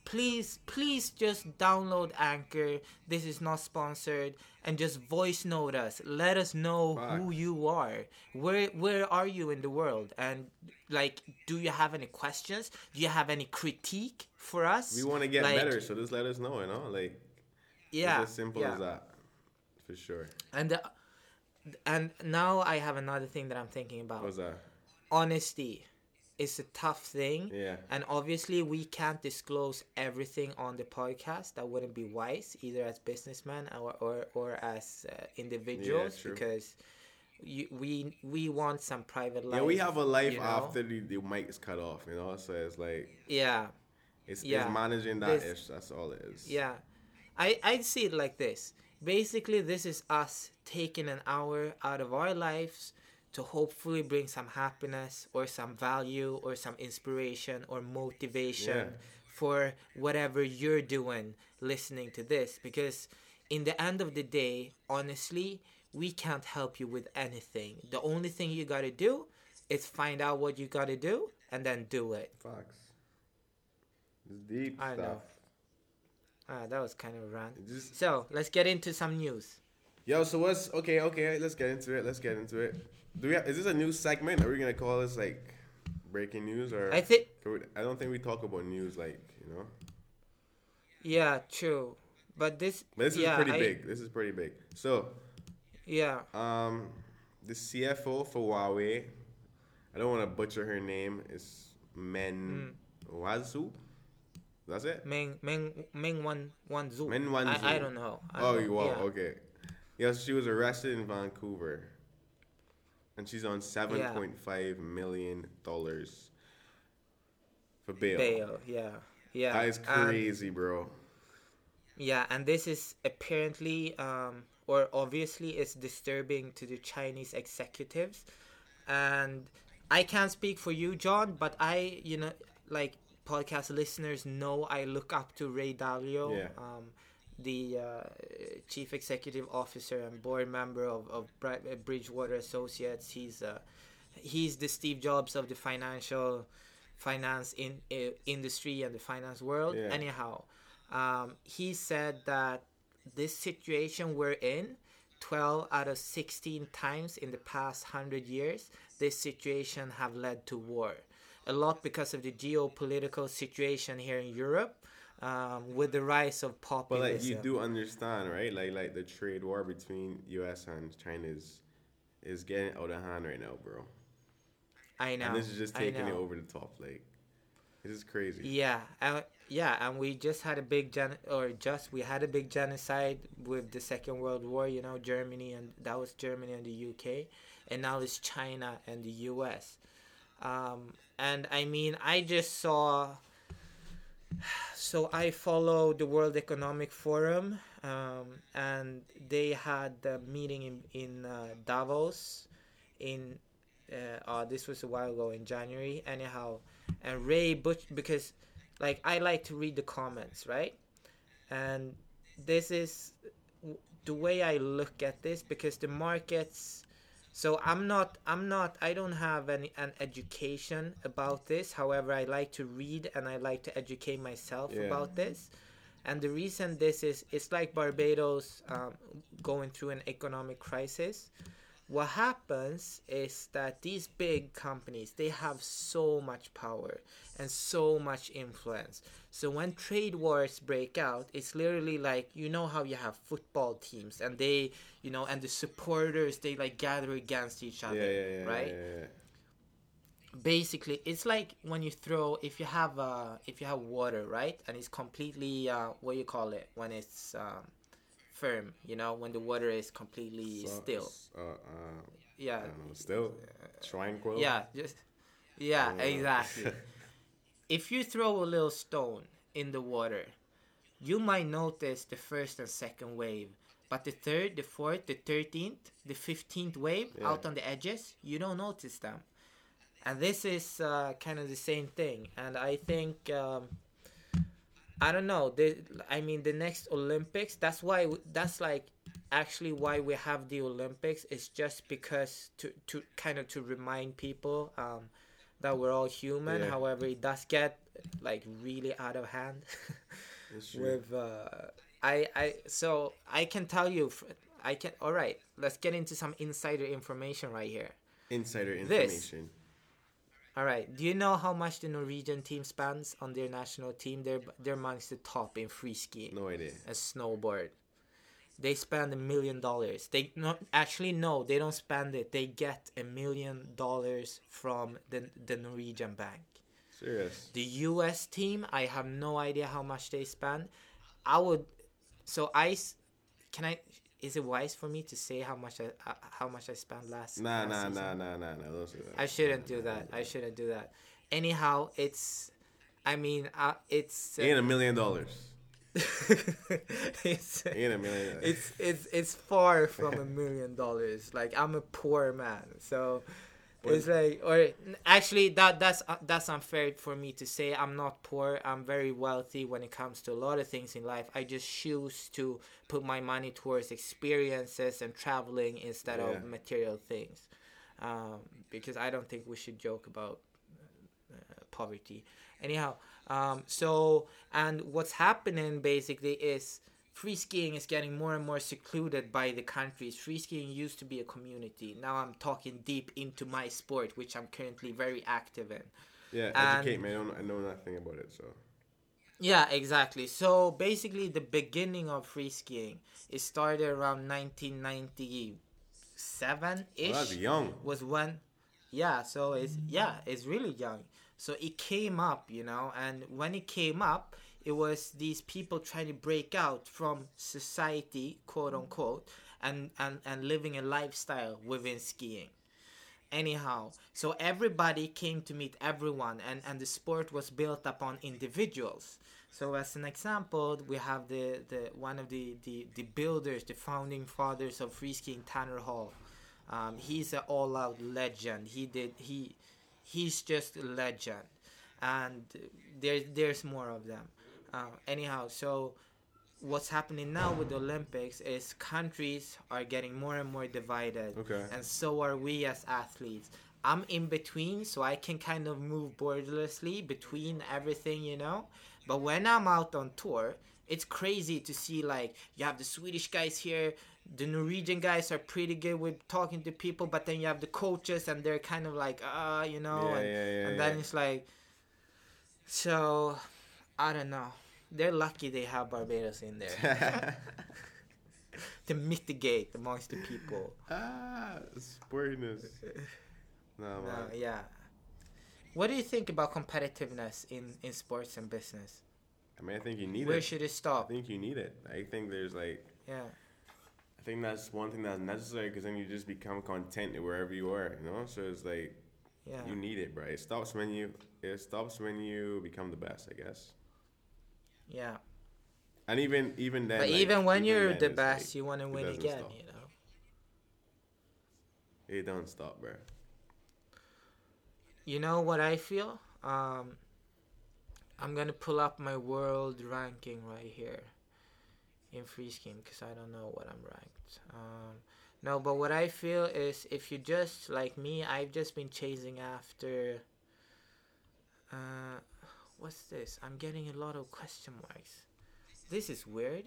[SPEAKER 1] please, please just download Anchor. This is not sponsored, and just voice note us. Let us know who you are. Where where are you in the world? And like, do you have any questions? Do you have any critique for us?
[SPEAKER 2] we want to get
[SPEAKER 1] Like,
[SPEAKER 2] better, so just let us know. You know, like
[SPEAKER 1] Yeah,
[SPEAKER 2] it's as simple
[SPEAKER 1] yeah.
[SPEAKER 2] as that, for sure.
[SPEAKER 1] And the, and now I have another thing that I'm thinking about.
[SPEAKER 2] What's that?
[SPEAKER 1] honesty is a tough thing.
[SPEAKER 2] Yeah.
[SPEAKER 1] And obviously, we can't disclose everything on the podcast. That wouldn't be wise, either as businessmen or or, or as uh, individuals,
[SPEAKER 2] true.
[SPEAKER 1] because you, we we want some private life.
[SPEAKER 2] Yeah, we have a life
[SPEAKER 1] you know?
[SPEAKER 2] after the, the mic is cut off, you know. So it's like
[SPEAKER 1] Yeah,
[SPEAKER 2] it's,
[SPEAKER 1] Yeah.
[SPEAKER 2] it's managing that ish. That's all it is.
[SPEAKER 1] yeah. I I'd see it like this. Basically, this is us taking an hour out of our lives to hopefully bring some happiness or some value or some inspiration or motivation
[SPEAKER 2] Yeah.
[SPEAKER 1] for whatever you're doing listening to this because in the end of the day honestly we can't help you with anything the only thing you got to do is find out what you got to do and then do it
[SPEAKER 2] Facts. It's deep
[SPEAKER 1] I
[SPEAKER 2] stuff.
[SPEAKER 1] know. ah, that was kind of rant
[SPEAKER 2] Just,
[SPEAKER 1] so let's get into some news
[SPEAKER 2] yo, so what's okay? Okay, let's get into it. Let's get into it. Do we? Have, is this a new segment? Are we gonna call this like breaking news or?
[SPEAKER 1] i think
[SPEAKER 2] I don't think we talk about news like you know.
[SPEAKER 1] yeah true but this
[SPEAKER 2] But this is pretty
[SPEAKER 1] I-
[SPEAKER 2] big. This is pretty big. So,
[SPEAKER 1] yeah
[SPEAKER 2] um, the CFO for Huawei, I don't want to butcher her name. Is Men Wazu. That's it.
[SPEAKER 1] Meng Meng Meng Wan Wanzhou.
[SPEAKER 2] Meng
[SPEAKER 1] I,
[SPEAKER 2] Wanzhou.
[SPEAKER 1] I don't know. I
[SPEAKER 2] Oh, you wow,
[SPEAKER 1] yeah.
[SPEAKER 2] okay. Yes, she was arrested in Vancouver, and she's on seven point five million dollars for bail.
[SPEAKER 1] Bail, yeah, yeah.
[SPEAKER 2] That is crazy, bro.
[SPEAKER 1] yeah, and this is apparently, um, or obviously, it's disturbing to the Chinese executives, and I can't speak for you, John, but I, you know, like podcast listeners know, I look up to Ray Dalio,
[SPEAKER 2] Yeah.
[SPEAKER 1] um, the uh, chief executive officer and board member of of Bridgewater Associates. He's uh, he's the Steve Jobs of the financial finance in uh, industry and the finance world.
[SPEAKER 2] Yeah.
[SPEAKER 1] Anyhow, um, he said that this situation we're in, 12 out of 16 times in the past 100 years, this situation have led to war. A lot because of the geopolitical situation here in Europe, um, with the rise of
[SPEAKER 2] But like you do understand, right? Like like the trade war between U.S. and China is is getting out of hand right now, bro.
[SPEAKER 1] I know.
[SPEAKER 2] And this is just taking it over the top. Like this is crazy.
[SPEAKER 1] Yeah, uh, yeah, and we just had a big gen or just we had a big genocide with the Second World War. You know, Germany and that was Germany and the UK, and now it's China and the US. Um, and I mean, I just saw. So I follow the World Economic Forum, um, and they had a meeting in in uh, Davos, in uh, uh, this was a while ago in January. Anyhow, and Ray Butch because like I like to read the comments, right? And this is the way I look at this because the markets so I'm not I'm not I don't have any an education about this. However, I like to read and I like to educate myself
[SPEAKER 2] Yeah.
[SPEAKER 1] about this. And the reason this is it's like Barbados um, going through an economic crisis what happens is that these big companies they have so much power and so much influence. So when trade wars break out it's literally like you know how you have football teams and they you know and the supporters they like gather against each other
[SPEAKER 2] Yeah, yeah,
[SPEAKER 1] right?
[SPEAKER 2] yeah.
[SPEAKER 1] basically it's like when you throw if you have uh if you have water right? And it's completely uh what you call it when it's um firm you know when the water is completely
[SPEAKER 2] So-
[SPEAKER 1] still
[SPEAKER 2] Uh, uh,
[SPEAKER 1] yeah
[SPEAKER 2] know. Still tranquil.
[SPEAKER 1] yeah just yeah
[SPEAKER 2] Yeah.
[SPEAKER 1] exactly if you throw a little stone in the water you might notice the first and second wave but the third the fourth the 13th the 15th wave
[SPEAKER 2] Yeah.
[SPEAKER 1] out on the edges you don't notice them and this is uh, kind of the same thing and i think um, i don't know. The, i mean the next olympics that's why that's like actually why we have the olympics. Is just because to to kind of to remind people um, that we're all human.
[SPEAKER 2] Yeah.
[SPEAKER 1] however it does get like really out of hand with uh i i so i can tell you I can all right let's get into some insider information right here.
[SPEAKER 2] Insider
[SPEAKER 1] This. All right do you know how much the norwegian team spends on their national team they're they're amongst the top in free skiing
[SPEAKER 2] No idea.
[SPEAKER 1] and snowboard they spend a million dollars. They not actually no, they don't spend it. They get a million dollars from the the Norwegian bank.
[SPEAKER 2] Serious.
[SPEAKER 1] The U.S. team, I have no idea how much they spend. I would, so I, can I? Is it wise for me to say how much I uh, how much I spent last?
[SPEAKER 2] Nah,
[SPEAKER 1] last
[SPEAKER 2] nah,
[SPEAKER 1] season?
[SPEAKER 2] nah, nah, nah, nah. That.
[SPEAKER 1] I shouldn't do that. I shouldn't do that. Anyhow, it's. I mean, uh, it's. uh,
[SPEAKER 2] Ain't a million dollars.
[SPEAKER 1] it's
[SPEAKER 2] Ain't a million.
[SPEAKER 1] it's it's it's far from a million dollars. Like I'm a poor man, so it's like or actually that that's uh, that's unfair for me to say. I'm not poor. I'm very wealthy when it comes to a lot of things in life. I just choose to put my money towards experiences and traveling instead
[SPEAKER 2] Yeah.
[SPEAKER 1] of material things, um, because I don't think we should joke about uh, poverty. Anyhow, um, so and what's happening basically is free skiing is getting more and more secluded by the countries. Free skiing used to be a community. Now I'm talking deep into my sport, which I'm currently very active in.
[SPEAKER 2] yeah,
[SPEAKER 1] and-
[SPEAKER 2] educate me. I don't. I know nothing about it. So
[SPEAKER 1] Yeah, exactly. So basically, the beginning of free skiing it started around 1997 ish.
[SPEAKER 2] well, young.
[SPEAKER 1] was when yeah so it's yeah it's really young so it came up you know and when it came up it was these people trying to break out from society quote unquote and and, and living a lifestyle within skiing. Anyhow so everybody came to meet everyone and and the sport was built upon individuals. So as an example we have the the one of the the, the builders the founding fathers of free skiing tanner hall. Um, he's an all-out legend. He did he he's just a legend. And there there's more of them uh, anyhow so what's happening now with the olympics is countries are getting more and more divided.
[SPEAKER 2] Okay.
[SPEAKER 1] and so are we as athletes. I'm in between so i can kind of move borderlessly between everything you know? But when i'm out on tour it's crazy to see like you have the swedish guys here the norwegian guys are pretty good with talking to people but then you have the coaches and they're kind of like uh you know?
[SPEAKER 2] Yeah,
[SPEAKER 1] and,
[SPEAKER 2] yeah, yeah,
[SPEAKER 1] and then it's like so i don't know they're lucky they have barbados in there to mitigate amongst the people
[SPEAKER 2] ah, sportiness. No, man.
[SPEAKER 1] Uh, yeah. What do you think about competitiveness in, in sports and business?
[SPEAKER 2] I mean, I think you need
[SPEAKER 1] Where
[SPEAKER 2] it.
[SPEAKER 1] Where should it stop?
[SPEAKER 2] I think you need it. I think there's like,
[SPEAKER 1] Yeah.
[SPEAKER 2] I think that's one thing that's necessary because then you just become content wherever you are, you know. So it's like
[SPEAKER 1] Yeah.
[SPEAKER 2] you need it, bro. It stops when you it stops when you become the best, I guess.
[SPEAKER 1] Yeah.
[SPEAKER 2] And even even then,
[SPEAKER 1] But
[SPEAKER 2] like,
[SPEAKER 1] even when you're
[SPEAKER 2] then,
[SPEAKER 1] the best,
[SPEAKER 2] like,
[SPEAKER 1] you want to win again,
[SPEAKER 2] stop.
[SPEAKER 1] you know?
[SPEAKER 2] it don't stop, bro.
[SPEAKER 1] You know what I feel? Um, I'm going to pull up my world ranking right here in free skiing because I don't know what I'm ranked. Um, no, but what I feel is if you just like me, I've just been chasing after. Uh, what's this? I'm getting a lot of question marks. This is weird.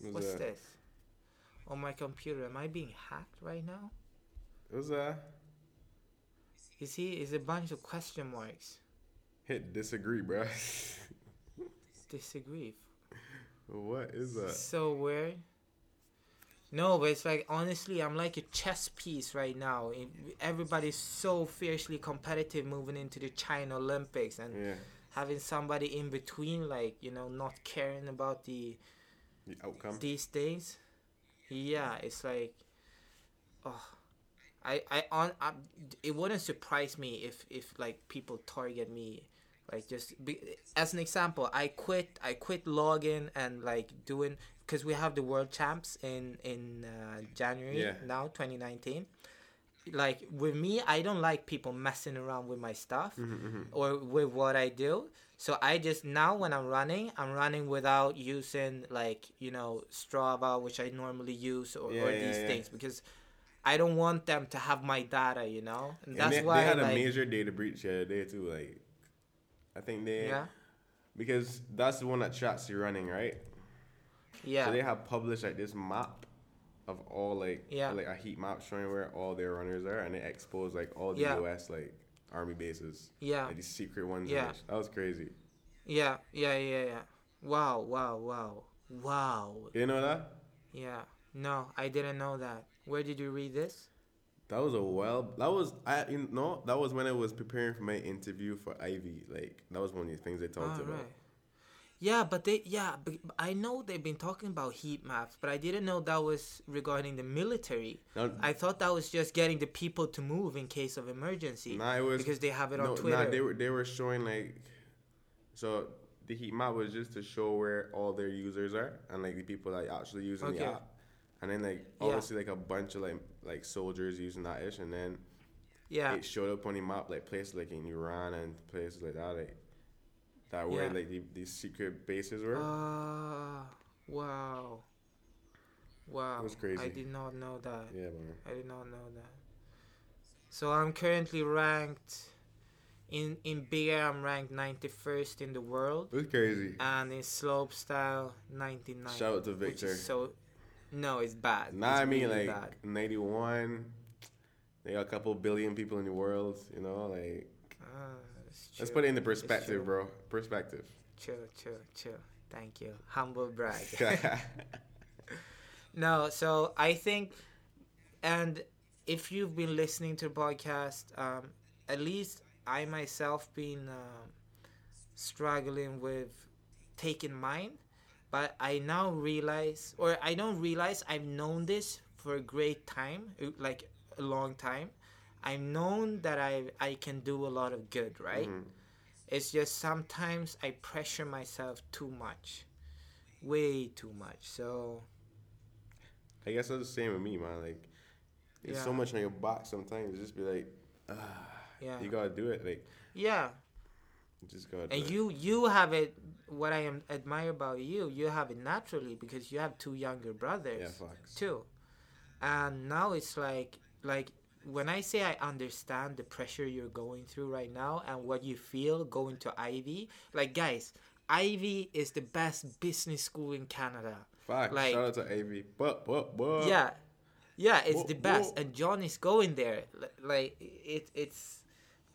[SPEAKER 2] What's
[SPEAKER 1] What's this? On my computer, am I being hacked right now?
[SPEAKER 2] What's that?
[SPEAKER 1] You see, it's a bunch of question marks.
[SPEAKER 2] Hit disagree, bro.
[SPEAKER 1] Disagree.
[SPEAKER 2] what is that?
[SPEAKER 1] So weird. No, but it's like honestly, I'm like a chess piece right now. Everybody's so fiercely competitive moving into the China Olympics, and
[SPEAKER 2] Yeah,
[SPEAKER 1] having somebody in between, like you know, not caring about the
[SPEAKER 2] the outcome.
[SPEAKER 1] these things. Yeah, it's like, oh, I I on I, it wouldn't surprise me if if like people target me, like just be, as an example, I quit I quit logging and like doing because we have the world champs in in uh, January
[SPEAKER 2] Yeah.
[SPEAKER 1] now 2019. Like with me, I don't like people messing around with my stuff
[SPEAKER 2] Mm-hmm,
[SPEAKER 1] or with what I do. So I just now when I'm running, I'm running without using like you know Strava, which I normally use, or,
[SPEAKER 2] Yeah,
[SPEAKER 1] or
[SPEAKER 2] yeah,
[SPEAKER 1] these
[SPEAKER 2] yeah.
[SPEAKER 1] things because I don't want them to have my data. You know, and
[SPEAKER 2] And
[SPEAKER 1] that's
[SPEAKER 2] they,
[SPEAKER 1] why
[SPEAKER 2] they had
[SPEAKER 1] like,
[SPEAKER 2] a major data breach the other day too. Like, I think they
[SPEAKER 1] yeah,
[SPEAKER 2] because that's the one that tracks you running, right?
[SPEAKER 1] yeah,
[SPEAKER 2] So they have published like this map of all like
[SPEAKER 1] Yeah.
[SPEAKER 2] like a heat map showing where all their runners are, and they expose like all the
[SPEAKER 1] Yeah.
[SPEAKER 2] U.S. like army bases,
[SPEAKER 1] yeah,
[SPEAKER 2] like these secret ones.
[SPEAKER 1] Yeah.
[SPEAKER 2] Yeah, that was crazy.
[SPEAKER 1] yeah, yeah, yeah, yeah. Wow, wow, wow, wow.
[SPEAKER 2] You know that?
[SPEAKER 1] Yeah. No, I didn't know that. Where did you read this?
[SPEAKER 2] That was a well. That was I. You know, that was when I was preparing for my interview for Ivy. Like that was one of the things they talked
[SPEAKER 1] All
[SPEAKER 2] about.
[SPEAKER 1] right. Yeah, but they yeah, I know they've been talking about heat maps, but I didn't know that was regarding the military.
[SPEAKER 2] Now,
[SPEAKER 1] I thought that was just getting the people to move in case of emergency
[SPEAKER 2] nah, it was
[SPEAKER 1] because they have it on Twitter.
[SPEAKER 2] nah, they were they were showing like, so the heat map was just to show where all their users are and like the people that actually using
[SPEAKER 1] Okay.
[SPEAKER 2] the app, and then like
[SPEAKER 1] Yeah.
[SPEAKER 2] obviously like a bunch of like like soldiers using that ish, and then
[SPEAKER 1] yeah,
[SPEAKER 2] it showed up on the map like places like in Iran and places like that like that where
[SPEAKER 1] Yeah.
[SPEAKER 2] like the, these secret bases were.
[SPEAKER 1] Ah, wow, wow.
[SPEAKER 2] It was crazy.
[SPEAKER 1] I did not know that.
[SPEAKER 2] yeah, man.
[SPEAKER 1] I did not know that. So I'm currently ranked in in big air. I'm ranked 91st in the world,
[SPEAKER 2] was crazy.
[SPEAKER 1] and in slope style 99.
[SPEAKER 2] Shout out to
[SPEAKER 1] which
[SPEAKER 2] Victor.
[SPEAKER 1] is so no, it's bad.
[SPEAKER 2] Nah,
[SPEAKER 1] It's
[SPEAKER 2] I mean
[SPEAKER 1] really
[SPEAKER 2] like
[SPEAKER 1] bad.
[SPEAKER 2] 91. They got a couple billion people in the world, you know, like
[SPEAKER 1] Ah, it's
[SPEAKER 2] let's put it in
[SPEAKER 1] the
[SPEAKER 2] perspective, bro. Perspective.
[SPEAKER 1] Chill, chill, chill. Thank you. Humble brag. No, so I think, and if you've been listening to the podcast, um, at least I myself been um, struggling with taking mine, but I now realize, or I don't realize, I've known this for a great time, like a long time. I've known that I I can do a lot of good, right?
[SPEAKER 2] Mhm.
[SPEAKER 1] It's just sometimes I pressure myself too much, way too much. So
[SPEAKER 2] I guess that's the same with me, man. Like it's so much on your box sometimes. You just be like, ah,
[SPEAKER 1] yeah,
[SPEAKER 2] you gotta do it. Like
[SPEAKER 1] yeah.
[SPEAKER 2] you just gotta. Do
[SPEAKER 1] And
[SPEAKER 2] it.
[SPEAKER 1] you you have it. What I am admire about you, you have it naturally because you have two younger brothers
[SPEAKER 2] yeah,
[SPEAKER 1] too, and now it's like like when I say I understand the pressure you're going through right now and what you feel going to Ivey. Like guys, Ivey is the best business school in Canada.
[SPEAKER 2] Facts.
[SPEAKER 1] like-
[SPEAKER 2] Shout out to Ivey. But but but.
[SPEAKER 1] yeah yeah it's the best and john is going there like it it's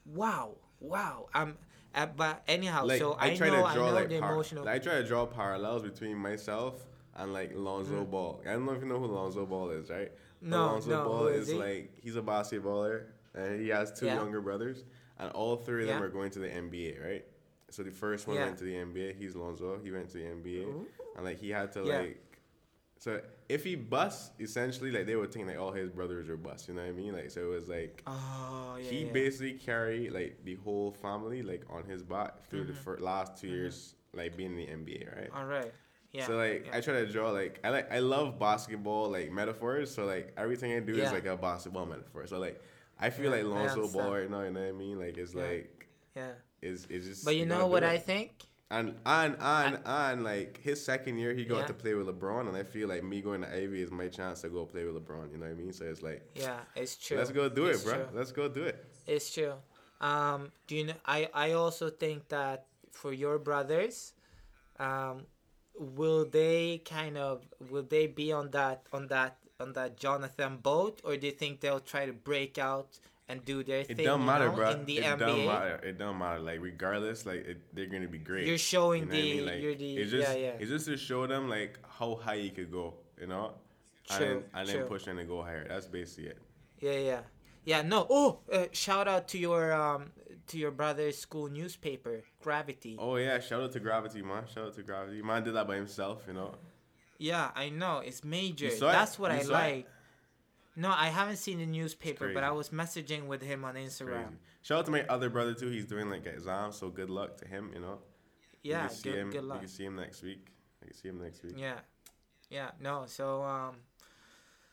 [SPEAKER 1] wow wow i'm uh, but anyhow
[SPEAKER 2] Like
[SPEAKER 1] so
[SPEAKER 2] I,
[SPEAKER 1] i,
[SPEAKER 2] try
[SPEAKER 1] know
[SPEAKER 2] to
[SPEAKER 1] i
[SPEAKER 2] draw
[SPEAKER 1] know
[SPEAKER 2] like
[SPEAKER 1] the
[SPEAKER 2] par-
[SPEAKER 1] emotional
[SPEAKER 2] I try to draw parallels between myself and like Lonzo
[SPEAKER 1] Mm.
[SPEAKER 2] Ball. I don't know if you know who Lonzo Ball is, right?
[SPEAKER 1] No,
[SPEAKER 2] Lonzo
[SPEAKER 1] no,
[SPEAKER 2] Ball is,
[SPEAKER 1] is
[SPEAKER 2] like he's a basketballer and he has two
[SPEAKER 1] Yeah.
[SPEAKER 2] younger brothers, and all three of them
[SPEAKER 1] Yeah.
[SPEAKER 2] are going to the NBA, right? So the first one
[SPEAKER 1] Yeah.
[SPEAKER 2] went to the NBA. He's Lonzo. He went to the NBA,
[SPEAKER 1] Ooh.
[SPEAKER 2] and like he had to
[SPEAKER 1] Yeah.
[SPEAKER 2] like. So if he busts, essentially, like they would think like all his brothers were bust. You know what I mean? Like so it was like
[SPEAKER 1] oh yeah,
[SPEAKER 2] he
[SPEAKER 1] yeah.
[SPEAKER 2] basically carried like the whole family like on his back through the
[SPEAKER 1] Mhm.
[SPEAKER 2] fir- last 2
[SPEAKER 1] Mhm.
[SPEAKER 2] years like being in the NBA, right?
[SPEAKER 1] all right yeah
[SPEAKER 2] so like
[SPEAKER 1] yeah.
[SPEAKER 2] I try to draw like I like I love basketball like metaphors. So like everything I do
[SPEAKER 1] Yeah.
[SPEAKER 2] is like a basketball metaphor. So like I feel
[SPEAKER 1] Yeah,
[SPEAKER 2] like Lonzo. Ball right now. You know what I mean? Like it's like
[SPEAKER 1] yeah
[SPEAKER 2] it's it's just.
[SPEAKER 1] but you
[SPEAKER 2] gotta
[SPEAKER 1] know what i think
[SPEAKER 2] And and and and like his second year, he got to play with LeBron, and I feel like me going to Ivey is my chance to go play with LeBron. You know what I mean? So it's like,
[SPEAKER 1] yeah it's true
[SPEAKER 2] let's go do
[SPEAKER 1] It's
[SPEAKER 2] it, bro.
[SPEAKER 1] true.
[SPEAKER 2] Let's go do it.
[SPEAKER 1] It's true. Um, do you know? I I also think that for your brothers, um, will they kind of will they be on that on that on that Jonathan boat, or do you think they'll try to break out and do their
[SPEAKER 2] It
[SPEAKER 1] thing?
[SPEAKER 2] don't
[SPEAKER 1] you
[SPEAKER 2] matter,
[SPEAKER 1] know,
[SPEAKER 2] bro.
[SPEAKER 1] In the
[SPEAKER 2] it
[SPEAKER 1] NBA,
[SPEAKER 2] don't matter. It don't matter. Like regardless, like it, they're gonna be great.
[SPEAKER 1] you're showing
[SPEAKER 2] You know what I
[SPEAKER 1] the
[SPEAKER 2] mean? Like,
[SPEAKER 1] you're the
[SPEAKER 2] it's just,
[SPEAKER 1] yeah yeah
[SPEAKER 2] It's just to show them like how high you could go, you know, and
[SPEAKER 1] True,
[SPEAKER 2] then
[SPEAKER 1] true.
[SPEAKER 2] push them to go higher. That's basically it.
[SPEAKER 1] yeah yeah yeah. No, oh, uh, shout out to your um to your brother's school newspaper, Gravity.
[SPEAKER 2] Oh yeah, shout out to Gravity, man. Shout out to Gravity. Man did that by himself, you know.
[SPEAKER 1] Yeah, I know. It's major.
[SPEAKER 2] You saw it?
[SPEAKER 1] That's what
[SPEAKER 2] You
[SPEAKER 1] I
[SPEAKER 2] saw it?
[SPEAKER 1] like. No, I haven't seen the newspaper, but. I was messaging with him on Instagram.
[SPEAKER 2] Shout out to my other brother too. He's doing like exams, so good luck to him. You know. You
[SPEAKER 1] Yeah,
[SPEAKER 2] see
[SPEAKER 1] good,
[SPEAKER 2] him.
[SPEAKER 1] good
[SPEAKER 2] You can see him next week. You can see him next week.
[SPEAKER 1] Yeah, yeah. No, so um,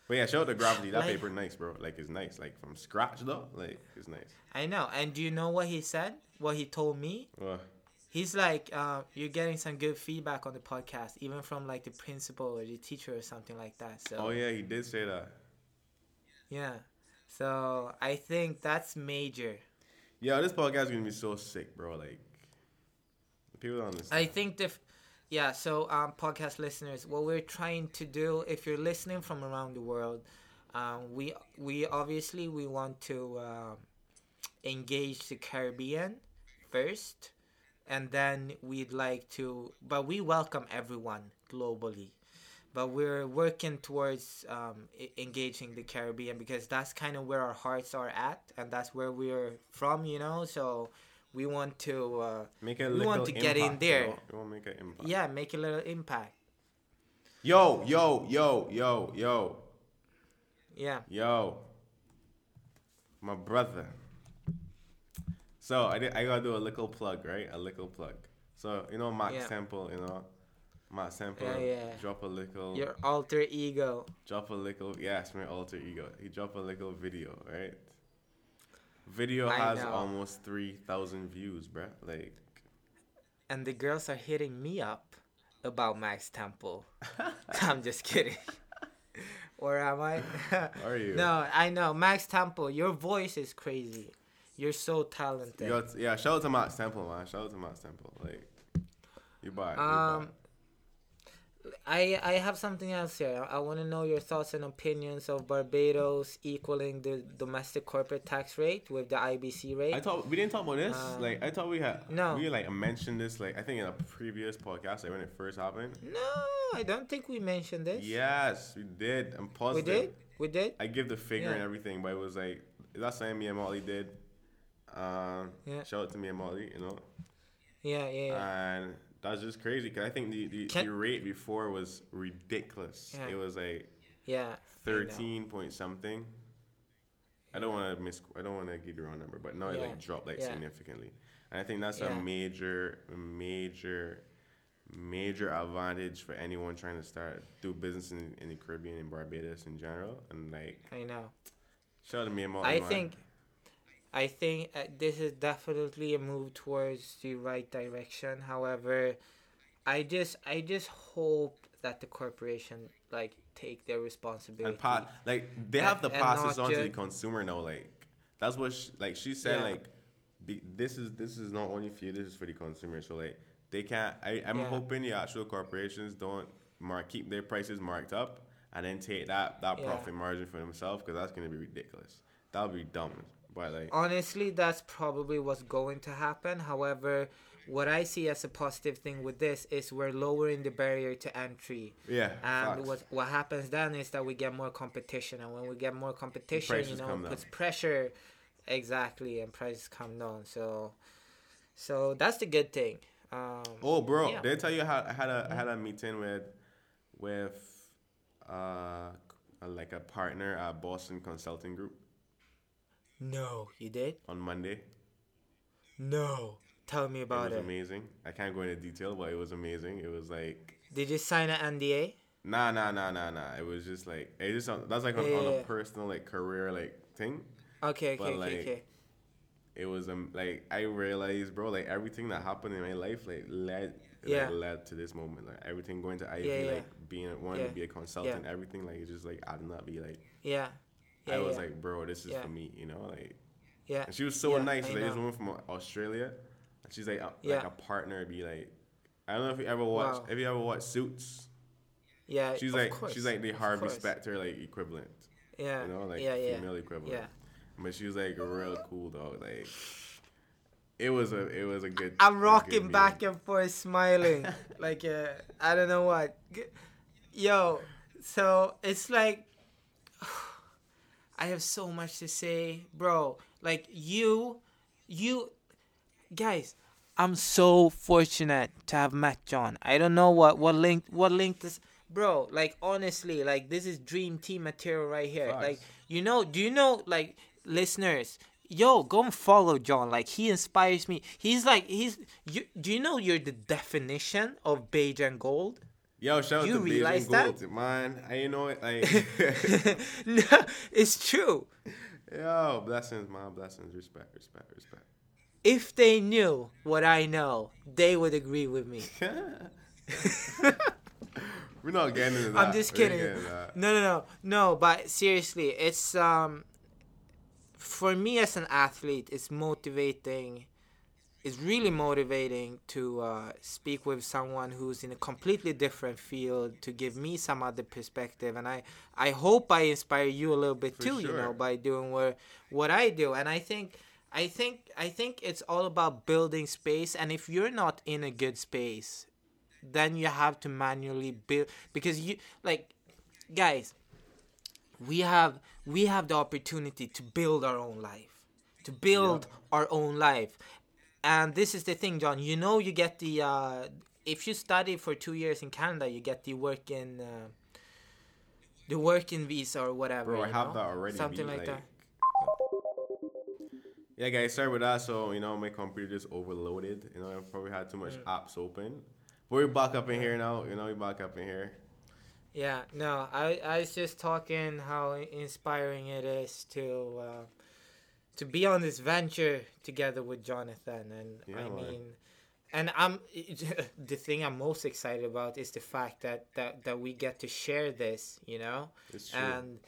[SPEAKER 2] But yeah, shout out to Gravity. That
[SPEAKER 1] Like-
[SPEAKER 2] paper nice, bro. Like it's nice. Like from scratch though. Like it's nice.
[SPEAKER 1] I know. And do you know what he said? What he told me?
[SPEAKER 2] Well,
[SPEAKER 1] He's like, uh, you're getting some good feedback on the podcast, even from like the principal or the teacher or something like that. So
[SPEAKER 2] oh yeah, he did say that.
[SPEAKER 1] yeah. So I think that's major.
[SPEAKER 2] Yeah, this podcast is gonna be so sick, bro. Like people don't understand.
[SPEAKER 1] I think the, yeah. So um, podcast listeners, what we're trying to do, if you're listening from around the world, um, we we obviously we want to um, engage the Caribbean first, and then we'd like to, but we welcome everyone globally. but we're working towards um, engaging the Caribbean because that's kind of where our hearts are at, and that's where we're from, you know. So we want to, uh,
[SPEAKER 2] Make a
[SPEAKER 1] We want to get in there.
[SPEAKER 2] You, want to make an impact.
[SPEAKER 1] yeah, make a little impact.
[SPEAKER 2] Yo, yo, yo, yo, yo,
[SPEAKER 1] Yeah,
[SPEAKER 2] yo. My brother. So I did, I gotta do a little plug, right? A little plug. So you know Max
[SPEAKER 1] Yeah.
[SPEAKER 2] Temple, you know, Max Sample.
[SPEAKER 1] Yeah, yeah.
[SPEAKER 2] Drop a little.
[SPEAKER 1] your alter ego.
[SPEAKER 2] Drop a little. Yes, my alter ego. He dropped a little video, right? Video has almost three thousand views, bruh. Like,
[SPEAKER 1] and the girls are hitting me up about Max Temple. I'm just kidding. or am I?
[SPEAKER 2] Are you?
[SPEAKER 1] No, I know Max Temple. Your voice is crazy. You're so talented.
[SPEAKER 2] yo, yeah. Shout out to Max Temple, man. Shout out to Max Temple. Like, you buy. it, you
[SPEAKER 1] Um,
[SPEAKER 2] buy.
[SPEAKER 1] I I have something else here. I, I want to know your thoughts and opinions of Barbados equaling the domestic corporate tax rate with the IBC rate.
[SPEAKER 2] I thought we didn't talk about this.
[SPEAKER 1] um,
[SPEAKER 2] like, I thought we had.
[SPEAKER 1] no.
[SPEAKER 2] We like mentioned this. Like, I think in a previous podcast, like when it first happened.
[SPEAKER 1] no, I don't think we mentioned this.
[SPEAKER 2] Yes, we did. I'm
[SPEAKER 1] we
[SPEAKER 2] positive.
[SPEAKER 1] did. We did.
[SPEAKER 2] I give the figure and everything, but it was like that's something me and Molly did. Um,
[SPEAKER 1] Yeah.
[SPEAKER 2] shout out to me and Molly, you know.
[SPEAKER 1] Yeah, yeah. yeah.
[SPEAKER 2] and that's just crazy because I think the the, the rate before was ridiculous.
[SPEAKER 1] Yeah.
[SPEAKER 2] It was like
[SPEAKER 1] yeah.
[SPEAKER 2] Thirteen point something. I don't want to miss. I don't want to give the wrong number, but no, it like dropped like
[SPEAKER 1] Yeah.
[SPEAKER 2] significantly. And I think that's
[SPEAKER 1] Yeah.
[SPEAKER 2] a major, major, major advantage for anyone trying to start do business in, in the Caribbean and Barbados in general. And like,
[SPEAKER 1] I know.
[SPEAKER 2] shout out to me and Molly.
[SPEAKER 1] I
[SPEAKER 2] man.
[SPEAKER 1] I think uh, this is definitely a move towards the right direction. However, I just, I just hope that the corporation like take their responsibility.
[SPEAKER 2] and pa- like they
[SPEAKER 1] And-
[SPEAKER 2] have to pass this on to the consumer now. Like that's what she, like she said.
[SPEAKER 1] Yeah.
[SPEAKER 2] Like be, this is this is not only for you. This is for the consumer. So like they can't. I, I'm
[SPEAKER 1] Yeah.
[SPEAKER 2] hoping the actual corporations don't mark keep their prices marked up and then take that that
[SPEAKER 1] Yeah.
[SPEAKER 2] profit margin for themselves because that's gonna be ridiculous. That would be dumb. Like
[SPEAKER 1] Honestly, that's probably what's going to happen. However, what I see as a positive thing with this is we're lowering the barrier to entry.
[SPEAKER 2] yeah,
[SPEAKER 1] And
[SPEAKER 2] facts.
[SPEAKER 1] what what happens then is that we get more competition, and when we get more competition, you know, it puts
[SPEAKER 2] down.
[SPEAKER 1] pressure, exactly, and prices come down. So, so that's the good thing. Um,
[SPEAKER 2] Oh, bro!
[SPEAKER 1] Yeah.
[SPEAKER 2] Did I tell you how I had a I had a meeting with with uh like a partner at Boston Consulting Group
[SPEAKER 1] no, you did?
[SPEAKER 2] on Monday.
[SPEAKER 1] No, tell me about It
[SPEAKER 2] was
[SPEAKER 1] it.
[SPEAKER 2] Was amazing. I can't go into detail, but it was amazing. It was like
[SPEAKER 1] Did you sign an NDA?
[SPEAKER 2] nah, nah, nah, nah, nah. It was just like it just that's like on, on
[SPEAKER 1] Yeah.
[SPEAKER 2] a personal like career like thing.
[SPEAKER 1] Okay, okay,
[SPEAKER 2] But,
[SPEAKER 1] okay,
[SPEAKER 2] like,
[SPEAKER 1] okay.
[SPEAKER 2] It was um like I realized, bro, like everything that happened in my life like led
[SPEAKER 1] Yeah.
[SPEAKER 2] like, led to this moment. Like everything going to Ivey,
[SPEAKER 1] Yeah, yeah.
[SPEAKER 2] like being wanting to be a consultant, everything like it's just like adding up. Be like
[SPEAKER 1] Yeah. Yeah,
[SPEAKER 2] I was
[SPEAKER 1] yeah.
[SPEAKER 2] like, bro, this is for me, you know, like.
[SPEAKER 1] yeah.
[SPEAKER 2] And she was so nice. Like this woman from Australia, and she's like, a,
[SPEAKER 1] Yeah.
[SPEAKER 2] like a partner. Be like, I don't know if you ever watch.
[SPEAKER 1] Wow.
[SPEAKER 2] Have you ever watched Suits?
[SPEAKER 1] Yeah,
[SPEAKER 2] She's
[SPEAKER 1] of
[SPEAKER 2] like,
[SPEAKER 1] course,
[SPEAKER 2] she's like the Harvey. Specter like equivalent.
[SPEAKER 1] Yeah,
[SPEAKER 2] You know, like
[SPEAKER 1] yeah,
[SPEAKER 2] female equivalent.
[SPEAKER 1] yeah.
[SPEAKER 2] But she was like real cool dog. Like, it was a, it was a good.
[SPEAKER 1] I'm
[SPEAKER 2] a good
[SPEAKER 1] rocking back and forth, smiling like uh, I don't know what. Yo, so it's like I have so much to say, bro. Like you, you guys. I'm so fortunate to have met John. I don't know what what link what link this, bro. Like honestly, like this is dream team material right here.
[SPEAKER 2] Facts.
[SPEAKER 1] Like you know, do you know like listeners? Yo, go and follow John. Like he inspires me. He's like he's. You, do you know you're the definition of beige and gold?
[SPEAKER 2] Yo, shout out to
[SPEAKER 1] realize
[SPEAKER 2] Beijing
[SPEAKER 1] that?
[SPEAKER 2] Gold, man. I you know it. Like,
[SPEAKER 1] no, it's true.
[SPEAKER 2] yo, blessings, man. Blessings. Respect, respect, respect.
[SPEAKER 1] If they knew what I know, they would agree with me.
[SPEAKER 2] We're not getting into that.
[SPEAKER 1] I'm just kidding.
[SPEAKER 2] getting into that.
[SPEAKER 1] No, no, no, no. But seriously, it's um, for me as an athlete, it's motivating. It's really motivating to uh, speak with someone who's in a completely different field to give me some other perspective, and I I hope I inspire you a little bit
[SPEAKER 2] For
[SPEAKER 1] too. You know, by doing what what I do, and I think. I think I think it's all about building space and if you're not in a good space then you have to manually build because you like guys we have we have the opportunity to build our own life to build our own life and this is the thing john you know you get the uh if you study for two years in canada you get the work in uh, the working visa or whatever
[SPEAKER 2] Bro, I have
[SPEAKER 1] know?
[SPEAKER 2] that already.
[SPEAKER 1] something
[SPEAKER 2] B,
[SPEAKER 1] like, that
[SPEAKER 2] Yeah, guys, sorry about that. So, you know, my computer just overloaded. You know, I probably had too much
[SPEAKER 1] Mm.
[SPEAKER 2] apps open. But we're back up in here now. You know, we're back up in here.
[SPEAKER 1] Yeah, no, I I was just talking how inspiring it is to uh, to be on this venture together with Jonathan, and
[SPEAKER 2] Yeah,
[SPEAKER 1] I mean, and I'm the thing I'm most excited about is the fact that that that we get to share this, you know,
[SPEAKER 2] It's true.
[SPEAKER 1] and.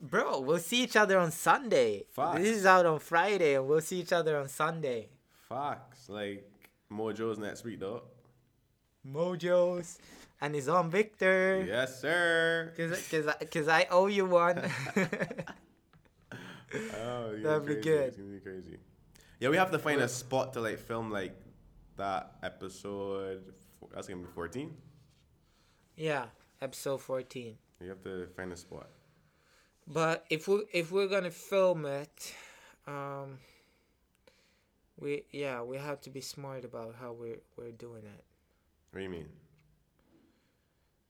[SPEAKER 1] Bro, we'll see each other on Sunday.
[SPEAKER 2] Facts.
[SPEAKER 1] This is out on Friday, and we'll see each other on Sunday.
[SPEAKER 2] Fox, Like, Mojo's next week, though.
[SPEAKER 1] Mojos, and it's on Victor.
[SPEAKER 2] Yes, sir.
[SPEAKER 1] Cause, cause, I- cause I owe you one.
[SPEAKER 2] Oh,
[SPEAKER 1] That'd be
[SPEAKER 2] crazy.
[SPEAKER 1] good.
[SPEAKER 2] It's gonna be crazy. Yeah, we have to find a spot to like film like that episode. four- That's gonna be fourteen.
[SPEAKER 1] yeah, episode fourteen.
[SPEAKER 2] You have to find a spot.
[SPEAKER 1] But if we if we're gonna film it, um, we yeah we have to be smart about how we're we're doing it.
[SPEAKER 2] What do you mean?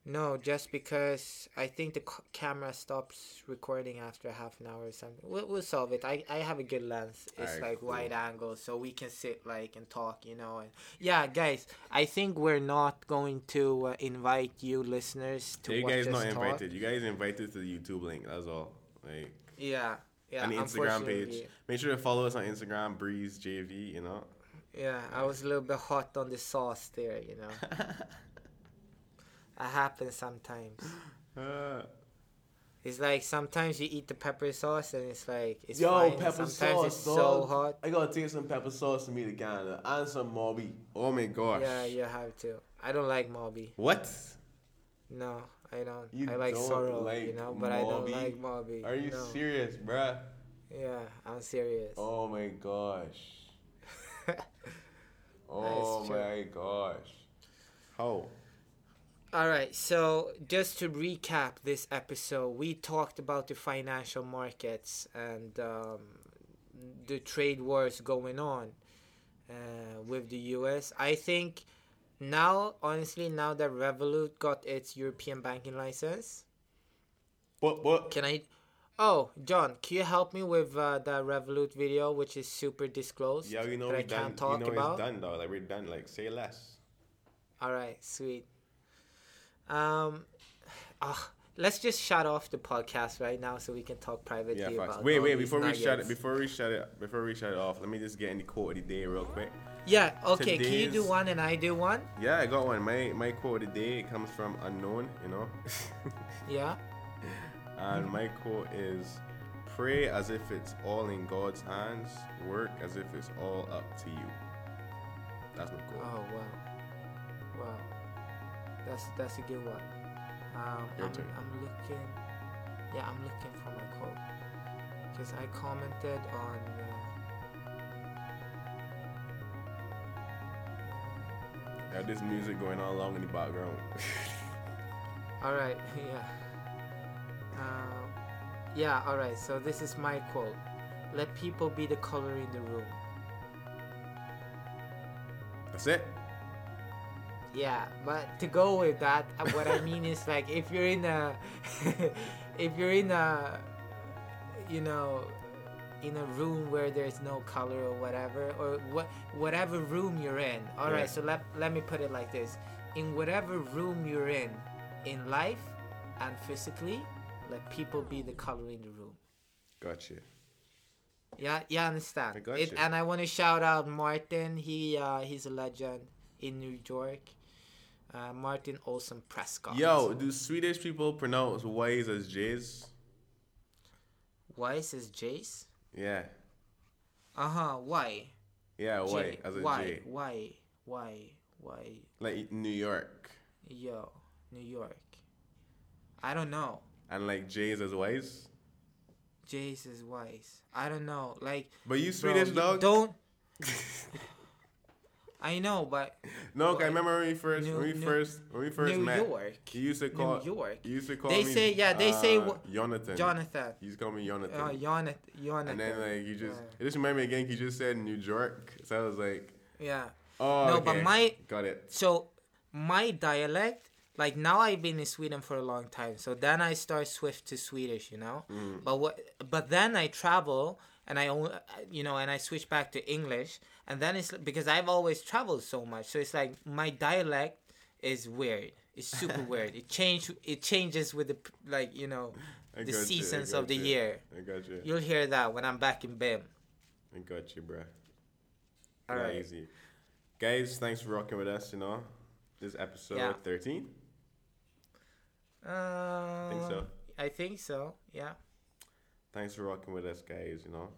[SPEAKER 1] No, just because I think the c- camera stops recording after half an hour or something. We'll, we'll solve it. I, I have a good lens. It's
[SPEAKER 2] Alright,
[SPEAKER 1] like
[SPEAKER 2] cool.
[SPEAKER 1] wide angle, so we can sit like and talk, you know. And yeah, guys, I think we're not going to uh, invite you listeners to
[SPEAKER 2] you
[SPEAKER 1] watch
[SPEAKER 2] guys not
[SPEAKER 1] talk.
[SPEAKER 2] invited. You guys invited to the YouTube link. That's all. Like
[SPEAKER 1] Yeah, yeah.
[SPEAKER 2] and the Instagram page. Make sure to follow us on Instagram, Breeze JV. You know.
[SPEAKER 1] Yeah, I was a little bit hot on the sauce there, you know. It happens sometimes.
[SPEAKER 2] Uh,
[SPEAKER 1] It's like sometimes you eat the pepper sauce and it's like it's
[SPEAKER 3] Yo,
[SPEAKER 1] fine.
[SPEAKER 3] pepper
[SPEAKER 1] sometimes
[SPEAKER 3] sauce,
[SPEAKER 1] it's so hot.
[SPEAKER 3] I gotta take some pepper sauce to me to Canada and some Mauby.
[SPEAKER 2] oh my gosh.
[SPEAKER 1] Yeah, you have to. I don't like Mauby.
[SPEAKER 2] What?
[SPEAKER 1] No, I don't.
[SPEAKER 3] You
[SPEAKER 1] I like
[SPEAKER 3] don't
[SPEAKER 1] sorrow, you
[SPEAKER 3] like
[SPEAKER 1] know, but I don't like Mauby.
[SPEAKER 3] Are you
[SPEAKER 1] no.
[SPEAKER 3] serious, bruh?
[SPEAKER 1] Yeah, I'm serious.
[SPEAKER 3] Oh my gosh. Oh
[SPEAKER 1] true.
[SPEAKER 3] my gosh.
[SPEAKER 2] How?
[SPEAKER 1] All right, so just to recap this episode, we talked about the financial markets and um, the trade wars going on uh, with the US. I think now, honestly, now that Revolut got its European banking license,
[SPEAKER 3] What what?
[SPEAKER 1] can I? Oh, John, can you help me with uh, the Revolut video, which is super disclosed?
[SPEAKER 2] Yeah, you know we
[SPEAKER 1] I
[SPEAKER 2] done.
[SPEAKER 1] can't talk
[SPEAKER 2] you know
[SPEAKER 1] about?
[SPEAKER 2] it's done though. Like we're done. Like say less.
[SPEAKER 1] All right, sweet. Um, ah, let's just shut off the podcast right now so we can talk privately
[SPEAKER 2] Yeah,
[SPEAKER 1] about.
[SPEAKER 2] Wait, wait. Before we shut it, before we shut it, before we shut it off, let me just get in the quote of the day real quick.
[SPEAKER 1] Yeah. Okay. Can you do one and I do one?
[SPEAKER 2] Yeah, I got one. My my quote of the day comes from unknown. You know.
[SPEAKER 1] Yeah.
[SPEAKER 2] And my quote is Pray as if it's all in God's hands, work as if it's all up to you. That's my quote.
[SPEAKER 1] Oh wow. Wow. That's that's a good one. Um,
[SPEAKER 2] Your
[SPEAKER 1] I'm,
[SPEAKER 2] turn.
[SPEAKER 1] I'm looking. Yeah, I'm looking for my quote because I commented on. Uh,
[SPEAKER 2] Got this music going on long in the background.
[SPEAKER 1] All right, yeah. Um, yeah, all right. So this is my quote. Let people be the color in the room.
[SPEAKER 2] That's it.
[SPEAKER 1] Yeah, but to go with that, uh, what I mean is like if you're in a, if you're in a, you know, in a room where there's no color or whatever, or what whatever room you're in. All right,
[SPEAKER 2] Yeah.
[SPEAKER 1] so let let me put it like this: in whatever room you're in, in life and physically, let people be the color in the room.
[SPEAKER 2] Gotcha.
[SPEAKER 1] Yeah, yeah understand.
[SPEAKER 2] I got
[SPEAKER 1] it,
[SPEAKER 2] you.
[SPEAKER 1] and I want to shout out Martin. He uh, he's a legend in New York. Uh, Martin Olsen Prescott.
[SPEAKER 2] Yo, do Swedish people pronounce Y's as J's?
[SPEAKER 1] Why as Jace?
[SPEAKER 2] Yeah.
[SPEAKER 1] Uh huh. Why?
[SPEAKER 2] Yeah, Y
[SPEAKER 1] J-
[SPEAKER 2] as a
[SPEAKER 1] why?
[SPEAKER 2] J.
[SPEAKER 1] Why? Why? Why?
[SPEAKER 2] Like New York.
[SPEAKER 1] Yo, New York. I don't know.
[SPEAKER 2] And like J's as Y's.
[SPEAKER 1] Jace is wise. I don't know. Like,
[SPEAKER 2] But you
[SPEAKER 1] bro,
[SPEAKER 2] Swedish
[SPEAKER 1] you
[SPEAKER 2] dog?
[SPEAKER 1] Don't. I know, but
[SPEAKER 2] No, 'cause I remember when we first,
[SPEAKER 1] New-
[SPEAKER 2] when we
[SPEAKER 1] New-
[SPEAKER 2] first, when we first
[SPEAKER 1] New
[SPEAKER 2] met.
[SPEAKER 1] York.
[SPEAKER 2] You used to call.
[SPEAKER 1] New York.
[SPEAKER 2] You used to call
[SPEAKER 1] They
[SPEAKER 2] me.
[SPEAKER 1] say- yeah, they say
[SPEAKER 2] uh,
[SPEAKER 1] wh-
[SPEAKER 2] Jonathan.
[SPEAKER 1] Jonathan.
[SPEAKER 2] You used to call me Jonathan.
[SPEAKER 1] Uh, Jonathan. Jonathan.
[SPEAKER 2] and then like you just,
[SPEAKER 1] Yeah.
[SPEAKER 2] it just reminded me again. You just said New York, so I was like,
[SPEAKER 1] yeah.
[SPEAKER 2] oh.
[SPEAKER 1] No, but
[SPEAKER 2] okay,
[SPEAKER 1] my-
[SPEAKER 2] got it.
[SPEAKER 1] So my dialect, like now I've been in Sweden for a long time. So then I start swift to Swedish, you know. But what? But then I travel and I only, you know, and I switch back to English, and then it's because I've always traveled so much. So it's like my dialect is weird. It's super weird. It change. It changes with the like you know
[SPEAKER 2] I
[SPEAKER 1] the
[SPEAKER 2] got you,
[SPEAKER 1] seasons of the
[SPEAKER 2] you.
[SPEAKER 1] year.
[SPEAKER 2] I got you.
[SPEAKER 1] You'll hear that when I'm back in BIM.
[SPEAKER 2] I got you, bro.
[SPEAKER 1] All right.
[SPEAKER 2] Easy. Guys, thanks for rocking with us. You know, this episode
[SPEAKER 1] Yeah.
[SPEAKER 2] thirteen.
[SPEAKER 1] Uh,
[SPEAKER 2] I think so.
[SPEAKER 1] I think so. Yeah.
[SPEAKER 2] Thanks for rocking with us, guys. You know.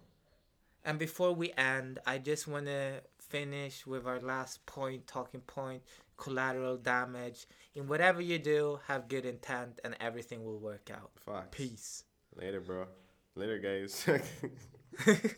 [SPEAKER 1] And before we end, I just want to finish with our last point, talking point, collateral damage. In whatever you do, have good intent and everything will work out.
[SPEAKER 2] Fuck.
[SPEAKER 1] Peace.
[SPEAKER 2] Later, bro. Later, guys.